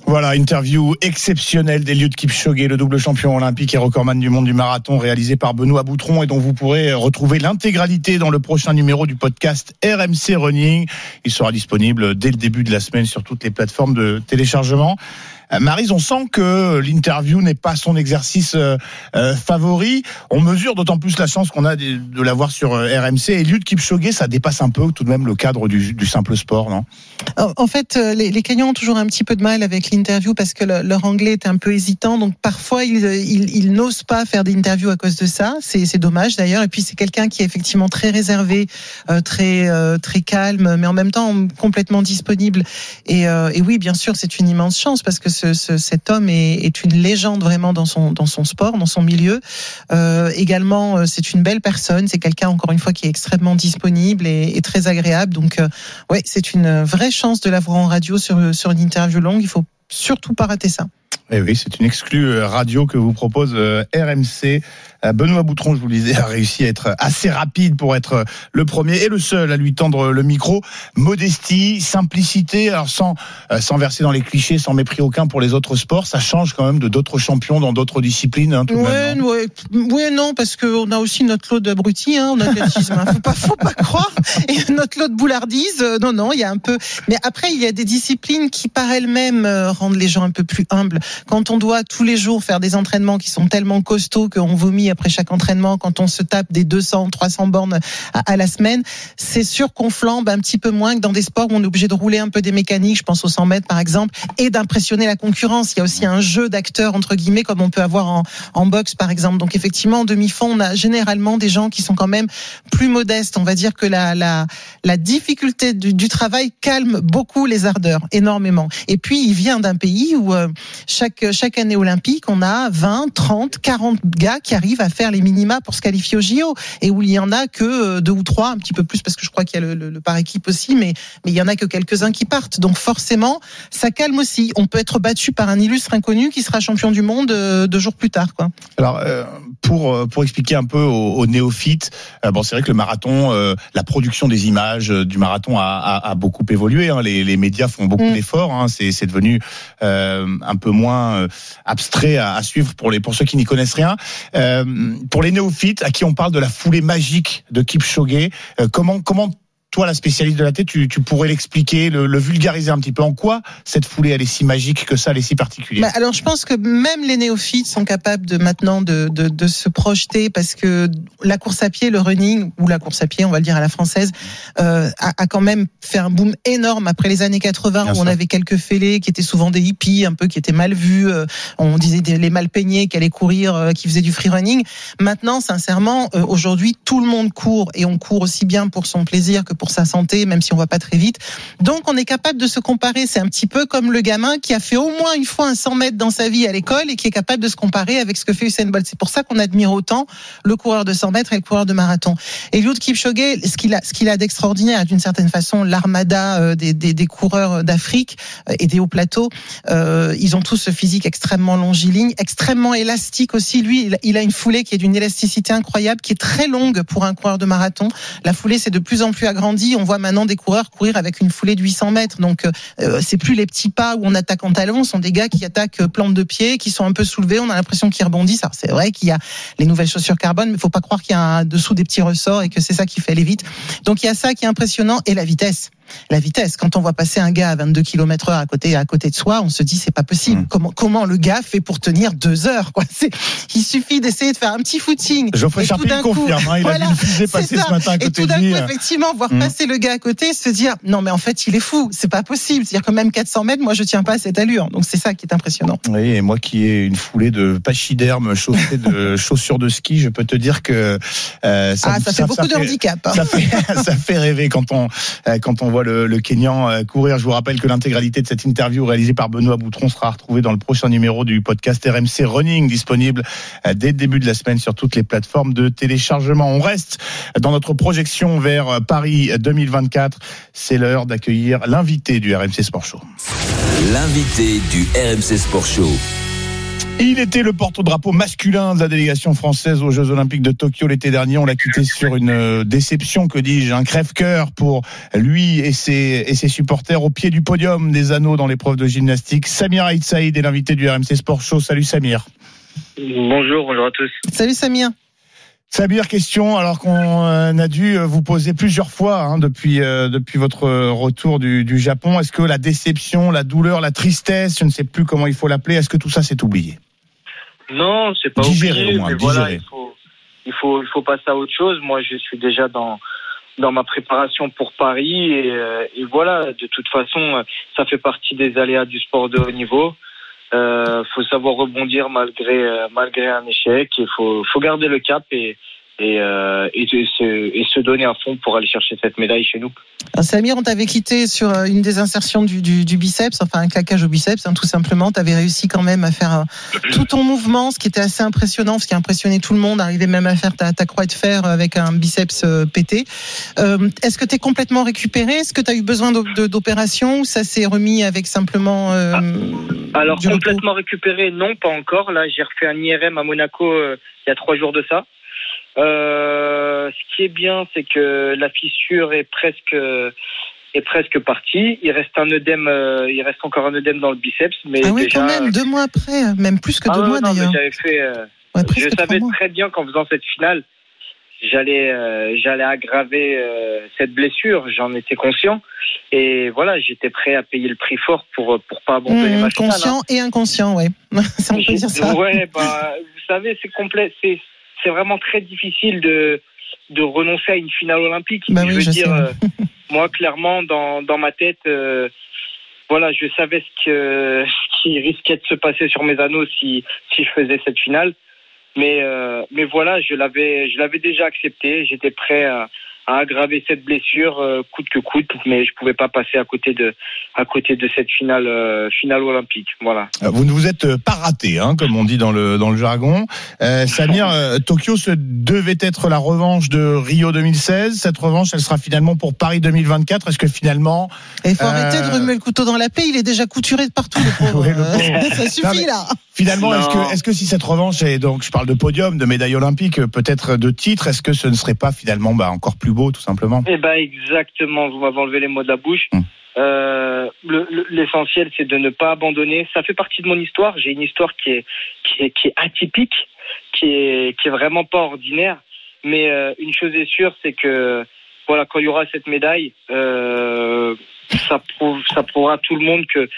Voilà, interview exceptionnelle d'Eliud Kipchoge, le double champion olympique et recordman du monde du marathon, réalisé par Benoît Boutron et dont vous pourrez retrouver l'intégralité dans le prochain numéro du podcast RMC Running. Il sera disponible dès le début de la semaine sur toutes les plateformes de téléchargement. Euh, Marise, on sent que l'interview n'est pas son exercice euh, euh, favori. On mesure d'autant plus la chance qu'on a de, l'avoir sur RMC. Eliud Kipchoge, ça dépasse un peu tout de même le cadre du, simple sport, non? En fait, les, les Kenyans ont toujours un petit peu de mal avec l'interview parce que le- leur anglais est un peu hésitant. Donc parfois, ils, n'osent pas faire d'interview à cause de ça. C'est dommage d'ailleurs. Et puis c'est quelqu'un qui est effectivement très réservé, très très calme, mais en même temps complètement disponible. Et, et oui, bien sûr, c'est une immense chance parce que ce- cet homme est, une légende vraiment dans son dans son sport, dans son milieu. Euh, également, euh, c'est une belle personne. C'est quelqu'un encore une fois qui est extrêmement disponible et, et très agréable. Donc euh, ouais, c'est une vraie chance de l'avoir en radio sur sur une interview longue. Il faut surtout pas rater ça. Eh oui, c'est une exclue euh, radio que vous propose euh, RMC. Euh, Benoît Boutron, je vous le disais, [LAUGHS] a réussi à être assez rapide pour être le premier et le seul à lui tendre le micro. Modestie, simplicité, alors sans, sans verser dans les clichés, sans mépris aucun pour les autres sports, ça change quand même de d'autres champions dans d'autres disciplines. hein, Ouais, non, parce qu'on a aussi notre lot d'abrutis hein, en athlétisme. hein. Faut pas, faut pas croire. Et notre lot de boulardise, non, non, il y a un peu. Mais après, il y a des disciplines qui, par elles-mêmes, rendent les gens un peu plus humbles. Quand on doit tous les jours faire des entraînements qui sont tellement costauds qu'on vomit après chaque entraînement, quand on se tape des 200, 300 bornes à, la semaine, c'est sûr qu'on flambe un petit peu moins que dans des sports où on est obligé de rouler un peu des mécaniques. Je pense aux 100 mètres, par exemple, et d'impressionner la concurrence. Il y a aussi un jeu d'acteurs entre guillemets, comme on peut avoir en, en boxe, par exemple. Donc effectivement, en demi-fond, on a généralement des gens qui sont quand même plus modestes. On va dire que la la, la difficulté du, du travail calme beaucoup les ardeurs, énormément. Et puis, il vient d'un pays où euh, chaque chaque année olympique, on a 20, 30, 40 gars qui arrivent à faire les minima pour se qualifier au JO, et où il y en a que euh, deux ou trois, un petit peu plus parce que je crois qu'il y a le, le, le par équipe aussi, mais mais il y en a que quelques-uns qui partent. Donc forcément, ça calme aussi. On peut être battu par un illustre inconnu qui sera champion du monde euh, deux jours plus tard, quoi. Alors, euh, pour, pour expliquer un peu aux, aux néophytes, euh, bon, c'est vrai que le marathon, euh, la production des images du marathon a, a, a beaucoup évolué. Hein. Les, les médias font beaucoup Mm. d'efforts. Hein. C'est c'est devenu un peu moins euh, abstrait à, à suivre pour, les, pour ceux qui n'y connaissent rien. Euh, pour les néophytes, à qui on parle de la foulée magique de Kipchoge, euh, comment, comment toi, la spécialiste de la tête, tu, tu pourrais l'expliquer, le, le vulgariser un petit peu. En quoi cette foulée, elle est si magique que ça, elle est si particulière Bah, alors je pense que même les néophytes sont capables de maintenant de, de, de se projeter parce que la course à pied, le running ou la course à pied, on va le dire à la française, euh, a, a quand même fait un boom énorme après les années 80 Bien où on avait quelques fêlés qui étaient souvent des hippies, un peu qui étaient mal vus. euh, on disait des, les mal peignés qui allaient courir, euh, qui faisaient du free running. Maintenant, sincèrement, euh, aujourd'hui, tout le monde court et on court aussi bien pour son plaisir que pour sa santé, même si on va pas très vite. Donc, on est capable de se comparer. C'est un petit peu comme le gamin qui a fait au moins une fois un 100 mètres dans sa vie à l'école et qui est capable de se comparer avec ce que fait Usain Bolt. C'est pour ça qu'on admire autant le coureur de 100 mètres et le coureur de marathon. Et Eliud Kipchoge, ce qu'il a, ce qu'il a d'extraordinaire, d'une certaine façon, l'armada euh, des, coureurs d'Afrique euh, et des hauts plateaux, euh, ils ont tous ce physique extrêmement longiligne, extrêmement élastique aussi. Lui, il a- une foulée qui est d'une élasticité incroyable, qui est très longue pour un coureur de marathon. La foulée s'est de plus en plus agrandie. On voit maintenant des coureurs courir avec une foulée de 800 mètres. Donc, euh, c'est plus les petits pas où on attaque en talon. Ce sont des gars qui attaquent euh, plante de pied, qui sont un peu soulevés. On a l'impression qu'ils rebondissent. Alors, c'est vrai qu'il y a les nouvelles chaussures carbone, mais il faut pas croire qu'il y a un dessous des petits ressorts et que c'est ça qui fait aller vite. Donc, il y a ça qui est impressionnant et la vitesse. La vitesse. Quand on voit passer un gars à 22 km heure à côté, à côté de soi, on se dit c'est pas possible. Comment, comment le gars fait pour tenir deux heures, quoi? C'est, il suffit d'essayer de faire un petit footing. Geoffrey Et Charpie confirme, coup- hein, il a voilà, vu une fusée c'est passer ça. ce matin à Et côté tout d'un coup, effectivement, voir Mm. passer le gars à côté, se dire non mais en fait il est fou, c'est pas possible. C'est-à-dire que même 400 mètres, moi je tiens pas à cette allure. Donc c'est ça qui est impressionnant. Oui, et moi qui ai une foulée de pachyderme chaussée de [LAUGHS] chaussures de ski, je peux te dire que euh, Ah, ça fait beaucoup de handicap, hein. Ça fait, [LAUGHS] ça fait rêver quand on euh, quand on voit le, le Kenyan euh, courir. Je vous rappelle que l'intégralité de cette interview réalisée par Benoît Boutron sera retrouvée dans le prochain numéro du podcast RMC Running, disponible euh, dès le début de la semaine sur toutes les plateformes de téléchargement. On reste dans notre projection vers euh, Paris 2024. C'est l'heure d'accueillir l'invité du RMC Sport Show. L'invité du RMC Sport Show. Il était le porte-drapeau masculin de la délégation française aux Jeux Olympiques de Tokyo l'été dernier. On l'a quitté sur une euh, déception, que dis-je, un crève-cœur pour lui et ses, et ses supporters au pied du podium des anneaux dans l'épreuve de gymnastique. Samir Aït Saïd est l'invité du RMC Sport Show. Salut Samir. Bonjour, bonjour à tous. Salut Samir. Sabir, question, alors qu'on euh, a dû euh, vous poser plusieurs fois hein, depuis, euh, depuis votre retour du, du Japon. Est-ce que la déception, la douleur, la tristesse, je ne sais plus comment il faut l'appeler, est-ce que tout ça s'est oublié? Non, c'est pas Digérer, oublié, au moins, mais voilà, digérer. il faut, il faut, il faut passer à autre chose. Moi, je suis déjà dans dans ma préparation pour Paris et, et voilà. De toute façon, ça fait partie des aléas du sport de haut niveau. Euh, faut savoir rebondir malgré euh, malgré un échec. Il faut faut garder le cap et et, euh, et, se, et se donner à fond pour aller chercher cette médaille chez nous. Alors, Samir, on t'avait quitté sur euh, une des insertions du, du, du biceps, enfin un claquage au biceps, hein, tout simplement. Tu avais réussi quand même à faire euh, tout ton mouvement, ce qui était assez impressionnant, ce qui a impressionné tout le monde, arriver même à faire ta, ta croix de fer avec un biceps euh, pété. Euh, Est-ce que tu es complètement récupéré? Est-ce que tu as eu besoin d'opération? Ou ça s'est remis avec simplement... euh, Alors complètement récupéré, non, pas encore. Là, j'ai refait un IRM à Monaco euh, il y a trois jours de ça. Euh, ce qui est bien, c'est que la fissure est presque est presque partie. Il reste un œdème, euh, il reste encore un œdème dans le biceps, mais Ah oui, déjà. quand même, deux mois après, même plus que Ah deux mois d'ailleurs. j'avais fait. euh, Ouais, je savais très bien qu'en faisant cette finale, j'allais euh, j'allais aggraver cette blessure. J'en étais conscient et voilà, j'étais prêt à payer le prix fort pour pour pas abandonner Mmh, ma finale. hein. conscient et inconscient, ouais. ça, on peut dire ça. Ouais, bah, vous savez, c'est complet, c'est c'est vraiment très difficile de de renoncer à une finale olympique. Bah je veux je dire, euh, moi clairement dans dans ma tête, euh, voilà, je savais ce que [LAUGHS] ce qui risquait de se passer sur mes anneaux si si je faisais cette finale. Mais euh, mais voilà, je l'avais je l'avais déjà accepté. J'étais prêt à, à aggraver cette blessure euh, coûte que coûte, mais je pouvais pas passer à côté de à côté de cette finale euh, finale olympique. Voilà. Euh, Vous ne vous êtes pas raté, hein, comme on dit dans le dans le jargon. Euh, Samir, euh, Tokyo se devait être la revanche de Rio 2016. Cette revanche, elle sera finalement pour Paris 2024. Est-ce que finalement Et il faut Euh, arrêter de remuer le couteau dans la plaie, il est déjà couturé de partout, le pauvre. [LAUGHS] Euh, [LAUGHS] ça Non, suffit mais là. Finalement, est-ce que, est-ce que si cette revanche est donc, je parle de podium, de médaille olympique, peut-être de titre, est-ce que ce ne serait pas finalement bah, encore plus beau, tout simplement Eh ben exactement, vous m'avez enlevé les mots de la bouche. Euh, le- le- L'essentiel, c'est de ne pas abandonner. Ça fait partie de mon histoire. J'ai une histoire qui est, qui est, qui est atypique, qui est, qui est vraiment pas ordinaire. Mais euh, une chose est sûre, c'est que voilà, quand il y aura cette médaille, euh, ça prouve, ça prouvera à tout le monde que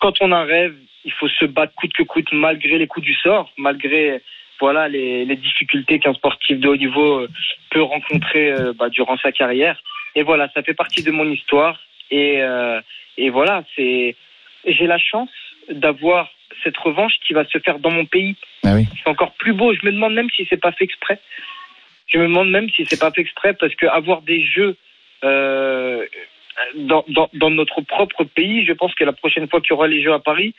quand on a un rêve, il faut se battre coûte que coûte, malgré les coups du sort, malgré voilà les, les difficultés qu'un sportif de haut niveau euh, peut rencontrer euh, bah, durant sa carrière. Et voilà, ça fait partie de mon histoire. Et, euh, et voilà, c'est j'ai la chance d'avoir cette revanche qui va se faire dans mon pays. C'est encore plus beau. Je me demande même si c'est pas fait exprès. Je me demande même si c'est pas fait exprès parce que avoir des jeux euh, dans, dans, dans notre propre pays, je pense que la prochaine fois qu'il y aura les jeux à Paris,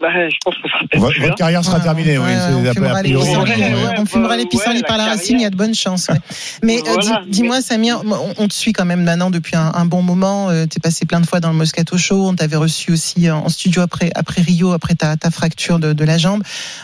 bah, je pense Votre, carrière sera terminée, oui. On fumera les pissenlits, ouais, euh, on fumera les pissenlits ouais, par la la racine, il y a de bonnes chances. ouais. Mais euh, Voilà, dis- dis-moi, Samir, on, on te suit quand même maintenant depuis un, un bon moment. Tu es passé plein de fois dans le Moscato Show. On t'avait reçu aussi en studio après, après Rio, après ta, ta fracture de, de la jambe.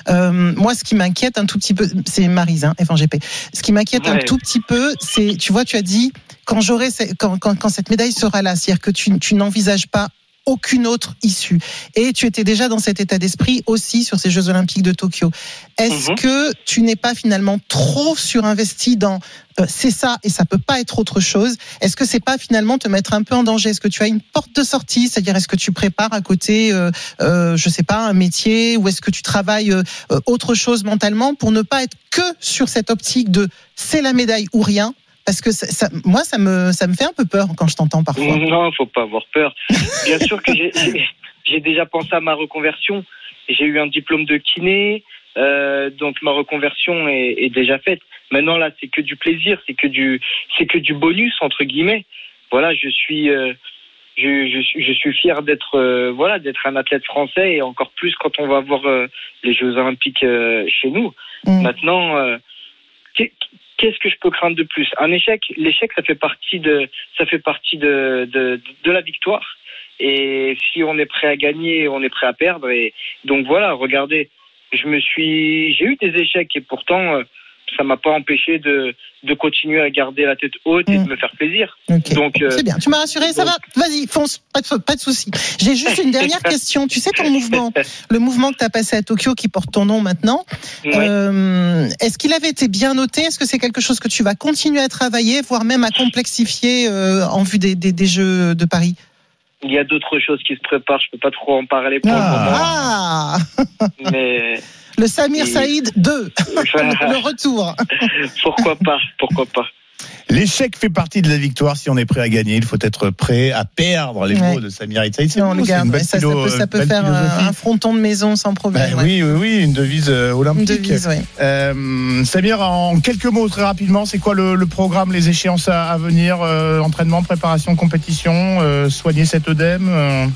Euh, moi, ce qui m'inquiète un tout petit peu, c'est Marise, hein, FNGP. Ce qui m'inquiète un tout petit peu, c'est, tu vois, tu as dit, quand j'aurai, quand, quand, quand cette médaille sera là, c'est-à-dire que tu, tu n'envisages pas aucune autre issue. Et tu étais déjà dans cet état d'esprit aussi sur ces Jeux Olympiques de Tokyo. Est-ce Mhm. que tu n'es pas finalement trop surinvesti dans euh, c'est ça et ça peut pas être autre chose? Est-ce que c'est pas finalement te mettre un peu en danger? Est-ce que tu as une porte de sortie? C'est-à-dire est-ce que tu prépares à côté, euh, euh, je sais pas, un métier ou est-ce que tu travailles euh, euh, autre chose mentalement pour ne pas être que sur cette optique de c'est la médaille ou rien parce que ça, ça- moi, ça me, ça me fait un peu peur quand je t'entends parfois. Non, faut pas avoir peur. Bien sûr que j'ai- déjà pensé à ma reconversion. J'ai eu un diplôme de kiné, euh, donc ma reconversion est, est déjà faite. Maintenant là, c'est que du plaisir, c'est que du, c'est que du bonus entre guillemets. Voilà, je suis, euh, je, je, suis- je suis fier d'être, euh, voilà, d'être un athlète français et encore plus quand on va voir euh, les Jeux Olympiques euh, chez nous. Maintenant. Qu'est- Qu'est-ce que je peux craindre de plus? Un échec, l'échec, ça fait partie de, ça fait partie de, de la victoire. Et si on est prêt à gagner, on est prêt à perdre. Et donc voilà, regardez, je me suis, j'ai eu des échecs et pourtant, euh, ça m'a pas empêché de, de continuer à garder la tête haute et de me faire plaisir. Donc, euh, C'est bien, tu m'as rassuré, ça va Vas-y, fonce, pas de, pas de souci. J'ai juste une dernière [LAUGHS] question. Tu sais ton mouvement, le mouvement que tu as passé à Tokyo qui porte ton nom maintenant, euh, est-ce qu'il avait été bien noté? Est-ce que c'est quelque chose que tu vas continuer à travailler, voire même à complexifier euh, en vue des, des, des Jeux de Paris? Il y a d'autres choses qui se préparent, je peux pas trop en parler pour Ah, le moment. [LAUGHS] Mais le Samir Et- Saïd 2, [LAUGHS] le retour. pourquoi pas, pourquoi pas. L'échec fait partie de la victoire. Si on est prêt à gagner, il faut être prêt à perdre. Les Ouais. mots de Samir Saïd. C'est on le garde. ça, peut, ça peut belle faire euh, philosophie. un fronton de maison sans problème. Ben ouais. Oui, oui, oui, une devise euh, olympique. Une devise, ouais. Euh, Samir, en quelques mots, très rapidement, c'est quoi le, le programme, les échéances à, à venir euh, Entraînement, préparation, compétition, euh, soigner cet œdème euh,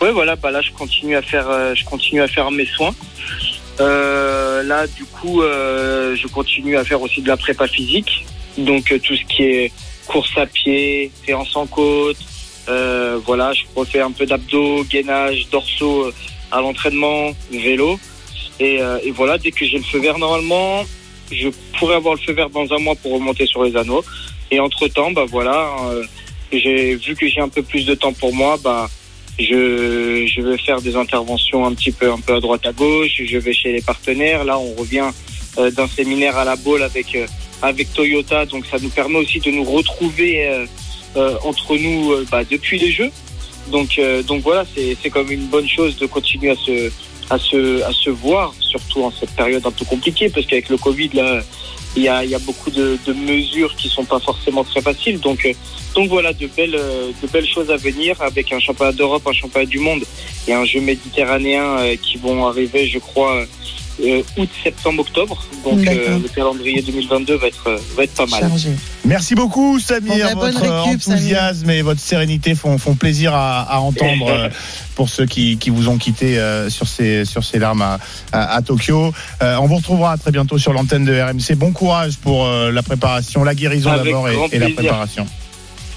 Ouais, voilà, bah là, je continue à faire, euh, je continue à faire mes soins. Euh, là, du coup, euh, je continue à faire aussi de la prépa physique. Donc, euh, tout ce qui est course à pied, séance en côte. Euh, voilà, je refais un peu d'abdos, gainage, dorsaux euh, à l'entraînement, vélo. Et, et voilà, dès que j'ai le feu vert, normalement, je pourrais avoir le feu vert dans un mois pour remonter sur les anneaux. Et entre temps, bah voilà, j'ai vu que j'ai un peu plus de temps pour moi, bah je, je vais faire des interventions un petit peu un peu à droite à gauche. Je vais chez les partenaires. Là, on revient euh, d'un séminaire à la boule avec euh, avec Toyota, donc ça nous permet aussi de nous retrouver euh, entre nous bah, depuis les Jeux. Donc donc voilà, c'est c'est comme une bonne chose de continuer à se à se à se voir, surtout en cette période un peu compliquée, parce qu'avec le Covid là. Il y, a, beaucoup de, de mesures qui sont pas forcément très faciles. Donc, euh, donc voilà, de belles, euh, de belles choses à venir avec un championnat d'Europe, un championnat du monde et un jeu méditerranéen euh, qui vont arriver, je crois, euh, août, septembre, octobre. Donc euh, le calendrier 2022 va être, euh, va être pas mal. Chargé. Merci beaucoup, Samir. bah, votre récup, enthousiasme et votre sérénité font, font plaisir à, à entendre [LAUGHS] euh, pour ceux qui, qui vous ont quitté euh, sur ces, sur ces larmes à, à, à Tokyo. Euh, on vous retrouvera très bientôt sur l'antenne de RMC. Bon courage pour euh, la préparation, la guérison d'abord et, la préparation.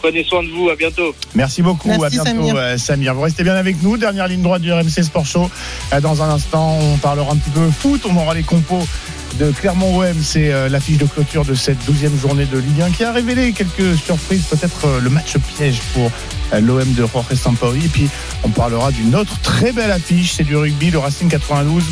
Prenez soin de vous, à bientôt. Merci beaucoup, Merci, à bientôt Samir. euh, Samir. Vous restez bien avec nous, dernière ligne droite du RMC Sport Show. Euh, Dans un instant, on parlera un petit peu foot, on aura les compos de Clermont-OM, c'est euh, l'affiche de clôture de cette douzième journée de Ligue 1 qui a révélé quelques surprises, peut-être euh, le match piège pour euh, l'OM de Jorge Sampaoli. Et puis on parlera d'une autre très belle affiche, c'est du rugby, le Racing 92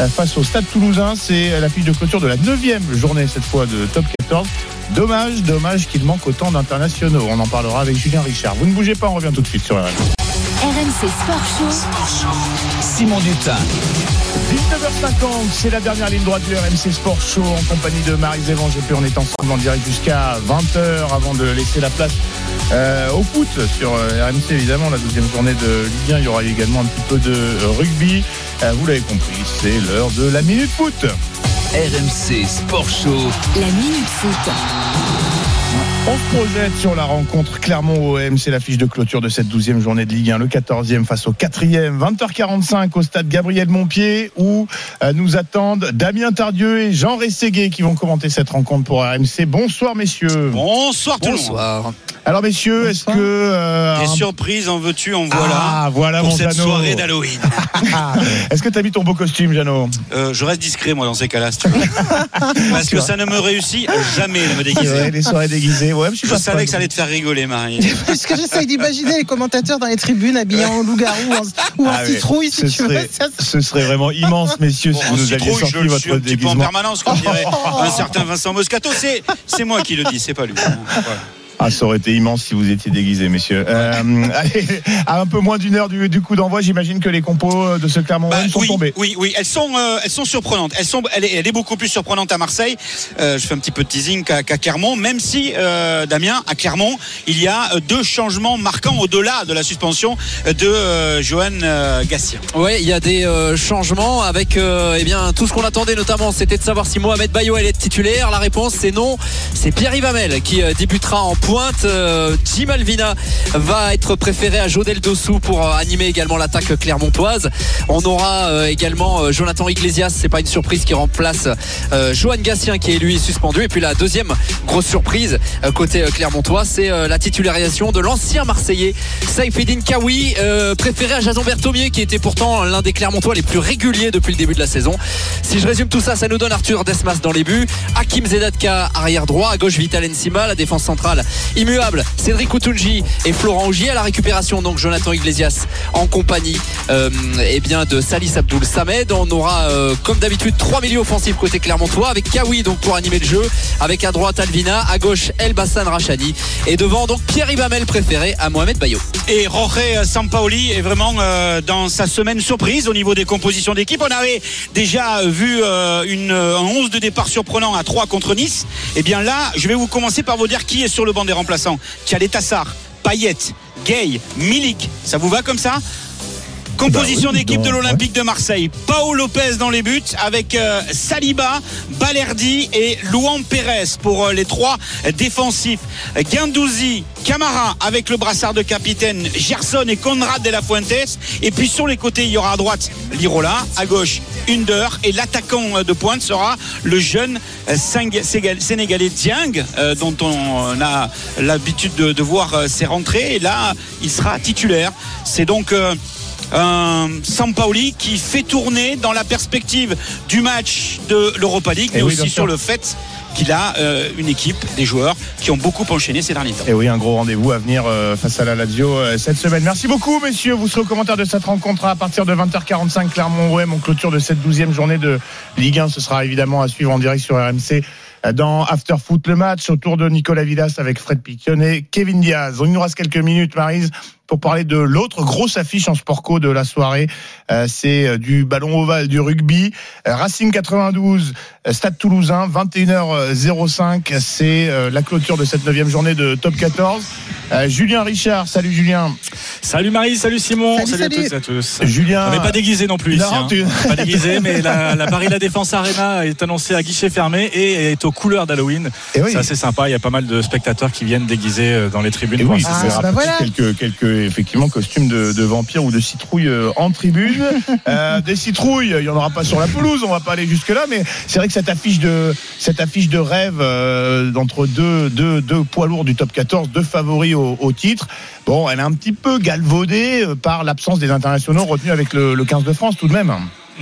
euh, face au Stade Toulousain. C'est euh, l'affiche de clôture de la neuvième journée cette fois de Top 14. Dommage, dommage qu'il manque autant d'internationaux. On en parlera avec Julien Richard. Vous ne bougez pas, on revient tout de suite sur RMC. RMC Sport Show. Simon Dutin. 19h50, c'est la dernière ligne droite du RMC Sport Show en compagnie de Marie Zévan. GP. On est ensemble en direct jusqu'à 20h avant de laisser la place euh, au foot sur euh, RMC évidemment. La 12e journée de Ligue 1, il y aura également un petit peu de rugby. Euh, vous l'avez compris, c'est l'heure de la minute foot. RMC Sport Show. La Minute Foot. On se projette sur la rencontre Clermont-OM. C'est l'affiche de clôture de cette 12e journée de Ligue 1. Le 14e face au 4e. 20h45 au stade Gabriel Montpied où euh, nous attendent Damien Tardieu et Jean Rességuet qui vont commenter cette rencontre pour RMC. Bonsoir messieurs. Bonsoir tout le monde. Bonsoir. Alors messieurs, est-ce que... euh, Des un- surprises en veux-tu, en voilà. Ah, voilà pour mon cette soirée d'Halloween. [LAUGHS] Est-ce que tu as mis ton beau costume, Jeannot Euh, je reste discret, moi, dans ces cas-là, si tu veux. [LAUGHS] Parce que ça ne me réussit jamais de me déguiser. les soirées déguisées. Ouais, je suis Je pas savais que ça allait te faire rigoler, Marie. [LAUGHS] Parce que j'essaye d'imaginer les commentateurs dans les tribunes habillés en loup-garou ou en, ou en Ah ouais. citrouille, si ce, tu veux. serait, Ça, ce serait vraiment immense, [LAUGHS] messieurs, si vous nous aviez sorti je votre suis un petit peu en déguisement. permanence, comme dirait [LAUGHS] un certain Vincent Moscato. C'est, c'est moi qui le dis, c'est pas lui. Voilà. Ah, ça aurait été immense si vous étiez déguisés, messieurs. Euh, [LAUGHS] allez, à un peu moins d'une heure du, du coup d'envoi, j'imagine que les compos de ce Clermont Bah, sont oui, tombés. oui, oui, elles sont, euh, elles sont surprenantes. Elles sont, elle est, elle est beaucoup plus surprenante à Marseille. Euh, je fais un petit peu de teasing qu'à, Clermont, même si euh, Damien, à Clermont, il y a euh, deux changements marquants au-delà de la suspension de euh, Johan euh, Gassien. Oui, il y a des euh, changements avec euh, eh bien tout ce qu'on attendait notamment, c'était de savoir si Mohamed Bayo allait être titulaire. La réponse c'est non. C'est Pierre Ivamel qui euh, débutera en pointe. Euh, Jim Alvina va être préféré à Jodel Dossou pour euh, animer également l'attaque clermontoise. On aura euh, également Jonathan Iglesias, c'est pas une surprise, qui remplace Johan Gatien qui est lui suspendu. Et puis la deuxième grosse surprise côté clermontois, c'est la titularisation de l'ancien Marseillais Saifeddine Kawi, préféré à Jason Berthomier qui était pourtant l'un des clermontois les plus réguliers depuis le début de la saison. Si je résume tout ça, ça nous donne Arthur Desmas dans les buts, Hakim Zedatka arrière droit, à gauche Vital Ensima, la défense centrale immuable, Cédric Koutounji et Florent Augier à la récupération donc Jonathan Iglesias en compagnie euh, eh bien de Salis Abdoul Samed. On aura euh, comme d'habitude trois milieux offensifs côté Clermontois avec Kawi donc pour animer le jeu, avec à droite Alvina, à gauche El Bassan Rachani et devant donc Pierre Ibamel préféré à Mohamed Bayo. Et Jorge Sampaoli est vraiment euh, dans sa semaine surprise au niveau des compositions d'équipe. On avait déjà vu une, un 11 de départ surprenant à 3 contre Nice. Et bien là, je vais vous commencer par vous dire qui est sur le banc des remplaçants. Tchalé Tassar, Payet, Gay, Milik. Ça vous va comme ça? Composition Bah oui, d'équipe de l'Olympique de Marseille. Paolo Lopez dans les buts avec euh, Saliba, Balerdi et Luan Pérez pour euh, les trois défensifs. Guendouzi, Camara avec le brassard de capitaine, Gerson et Conrad de la Fuentes. Et puis sur les côtés, il y aura à droite Lirola, à gauche Under et l'attaquant euh, de pointe sera le jeune sénégalais Dieng euh, dont on a l'habitude de, de voir ses rentrées. Et là, il sera titulaire. C'est donc un Sampaoli qui fait tourner dans la perspective du match de l'Europa League, mais Eh oui, bien aussi sur le fait qu'il a euh, une équipe, des joueurs qui ont beaucoup enchaîné ces derniers temps. Et oui, un gros rendez-vous à venir euh, face à la Lazio euh, cette semaine. Merci beaucoup, messieurs. Vous serez au commentaire de cette rencontre à partir de 20h45. Clermont-OM en clôture de cette 12e journée de Ligue 1. Ce sera évidemment à suivre en direct sur RMC euh, dans After Foot le match autour de Nicolas Villas avec Fred Piquion et Kevin Diaz. Il nous reste quelques minutes, Marise, pour parler de l'autre grosse affiche en sport co de la soirée. Euh, c'est euh, du ballon ovale, du rugby. Euh, Racing 92, euh, Stade Toulousain, 21h05. C'est euh, la clôture de cette 9 journée de Top 14. Euh, Julien Richard, salut Julien. Salut Marie, salut Simon, Salut, salut, salut. à toutes et à tous. Julien- On n'est pas déguisé non plus Non, ici. hein. tu- Pas déguisé, mais la, la Paris La Défense Arena est annoncée à guichet fermé et est aux couleurs d'Halloween. Eh oui. C'est assez sympa. Il y a pas mal de spectateurs qui viennent déguisés euh, dans les tribunes. Et pour oui, verra bah peut-être voilà. quelques, quelques effectivement costumes de, de vampires ou de citrouilles euh, en tribune. [LAUGHS] Euh, des citrouilles, il y en aura pas sur la pelouse, on va pas aller jusque là, mais c'est vrai que cette affiche de cette affiche de rêve euh, d'entre deux, deux, deux poids lourds du top 14, deux favoris au, au titre. Bon, elle est un petit peu galvaudée euh, par l'absence des internationaux retenus avec le, le 15 de France tout de même.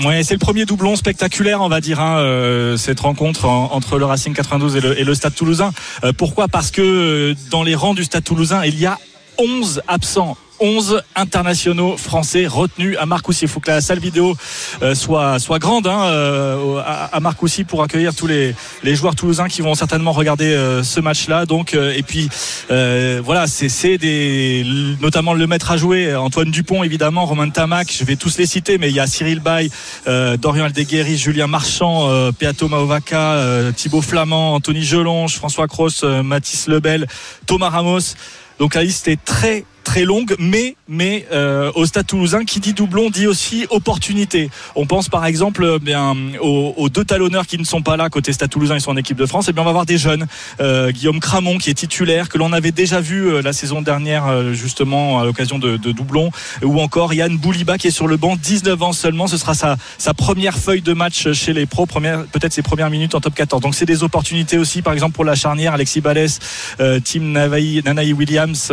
Ouais, c'est le premier doublon spectaculaire, on va dire, hein, euh, cette rencontre en- entre le Racing 92 et le, et le Stade Toulousain. Euh, pourquoi? Parce que euh, dans les rangs du Stade Toulousain, il y a 11 absents. 11 internationaux français retenus à Marcoussis. Il faut que la salle vidéo euh, soit soit grande hein, euh, à, à Marcoussis pour accueillir tous les, les joueurs toulousains qui vont certainement regarder euh, ce match-là. Donc et puis voilà, c'est des notamment le maître à jouer Antoine Dupont évidemment, Romain Tamac, je vais tous les citer, mais il y a Cyril Bay, Dorian Aldeguerri, Julien Marchand, euh, Peato Maovaca, Thibaut Flamand, Anthony Gelonge, François Cross, Mathis Lebel, Thomas Ramos. Donc la liste est très très longue, mais mais euh, au Stade Toulousain, qui dit doublon dit aussi opportunité. On pense par exemple euh, bien aux, aux deux talonneurs qui ne sont pas là côté Stade Toulousain, ils sont en équipe de France. Et bien on va avoir des jeunes, Euh, Guillaume Cramon qui est titulaire, que l'on avait déjà vu euh, la saison dernière justement à l'occasion de, de doublons, ou encore Yann Bouliba qui est sur le banc, 19 ans seulement. Ce sera sa sa première feuille de match chez les pros, peut-être ses premières minutes en top 14. Donc c'est des opportunités aussi, par exemple pour la charnière, Alexis Balès, euh, Tim Nanaï Williams,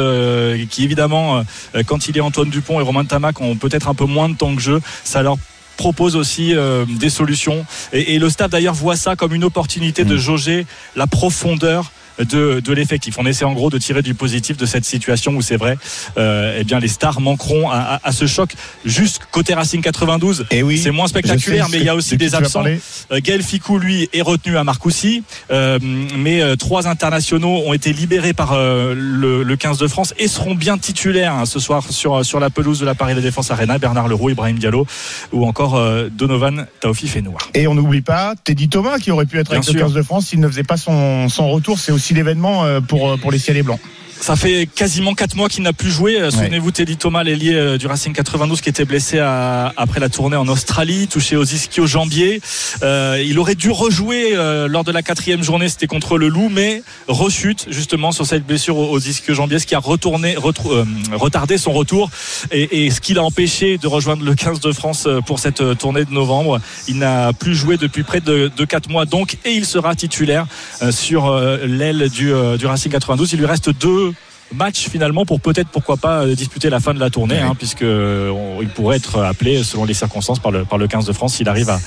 qui évidemment, euh, quand il est Antoine Dupont et Romain Tamac, ont peut-être un peu moins de temps que jeu. Ça leur propose aussi euh, des solutions. Et, et le staff d'ailleurs voit ça comme une opportunité de jauger la profondeur de, de l'effectif. On essaie en gros de tirer du positif de cette situation où c'est vrai, euh, eh bien les stars manqueront à, à- à ce choc. Juste côté Racing 92, c'est moins spectaculaire, mais il y a aussi de des absents. Euh, Gaël Ficou, lui, est retenu à Marcoussis, euh, mais trois internationaux ont été libérés par euh, le, le 15 de France et seront bien titulaires hein, ce soir sur, sur la pelouse de la Paris La Défense Arena. Bernard Leroux, Ibrahim Diallo ou encore Donovan Taofi Fenoir. Et on n'oublie pas Teddy Thomas qui aurait pu être Bien avec le sûr. 15 de France s'il ne faisait pas son, son retour. C'est aussi l'événement euh, pour, euh, pour les ciels et blancs. Ça fait quasiment 4 mois qu'il n'a plus joué. Euh, Souvenez-vous, Teddy Thomas, l'ailier euh, du Racing 92, qui était blessé à- après la tournée en Australie, touché aux ischio-jambiers. Euh, il aurait dû rejouer euh, lors de la quatrième journée, c'était contre le Loup, mais rechute justement sur cette blessure aux, aux ischio-jambiers, ce qui a retourné, retrou- euh, retardé son retour et, et ce qui l'a empêché de rejoindre le 15 de France pour cette tournée de novembre. Il n'a plus joué depuis près de, de 4 mois donc et il sera titulaire euh, sur l'aile du, du Racing 92. Il lui reste deux matchs finalement pour peut-être pourquoi pas euh, disputer la fin de la tournée hein, puisque euh, on- il pourrait être appelé selon les circonstances par le, par le 15 de France s'il arrive à,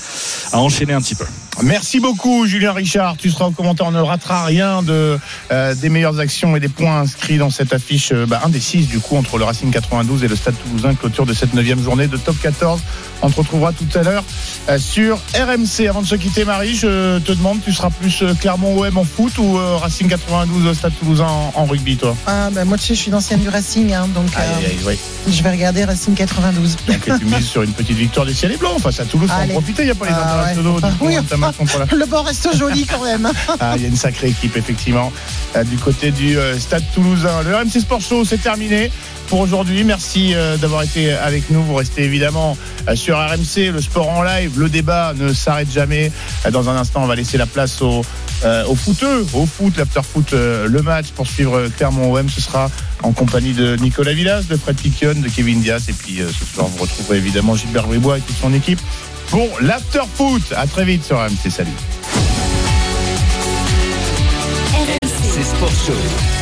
à enchaîner un petit peu. Merci beaucoup, Julien Richard. Tu seras au commentaire. On ne ratera rien de, euh, des meilleures actions et des points inscrits dans cette affiche. euh, bah, six, du coup, entre le Racing 92 et le Stade Toulousain, clôture de cette neuvième journée de top 14. On te retrouvera tout à l'heure euh, sur RMC. Avant de se quitter, Marie, je te demande, tu seras plus euh, Clermont OM en foot ou euh, Racing 92 Stade Toulousain en, en rugby, toi? Ah, ben, moi, tu sais, je suis d'ancienne du Racing, hein, donc euh, je vais regarder Racing 92. Donc, tu mises sur une petite victoire des ciel et blanc face à Toulouse. Faut en Allez. profiter. Il n'y a pas les Ah, internationaux. ouais. du coup, Pour la- Le bord reste joli quand même. [LAUGHS] Ah, il y a une sacrée équipe, effectivement, euh, du côté du euh, Stade Toulousain. Le RMC Sport Show, c'est terminé pour aujourd'hui. Merci euh, d'avoir été avec nous. Vous restez évidemment sur RMC, le sport en live. Le débat ne s'arrête jamais. Dans un instant, on va laisser la place au, euh, au footeux, au foot, l'after-foot, euh, le match pour suivre Clermont-OM. Ce sera en compagnie de Nicolas Villas, de Fred Piquion, de Kevin Diaz. Et puis euh, ce soir, vous retrouverez évidemment Gilbert Bribois et toute son équipe pour l'after-foot. À très vite sur RMC. Salut. C'est Sport Show.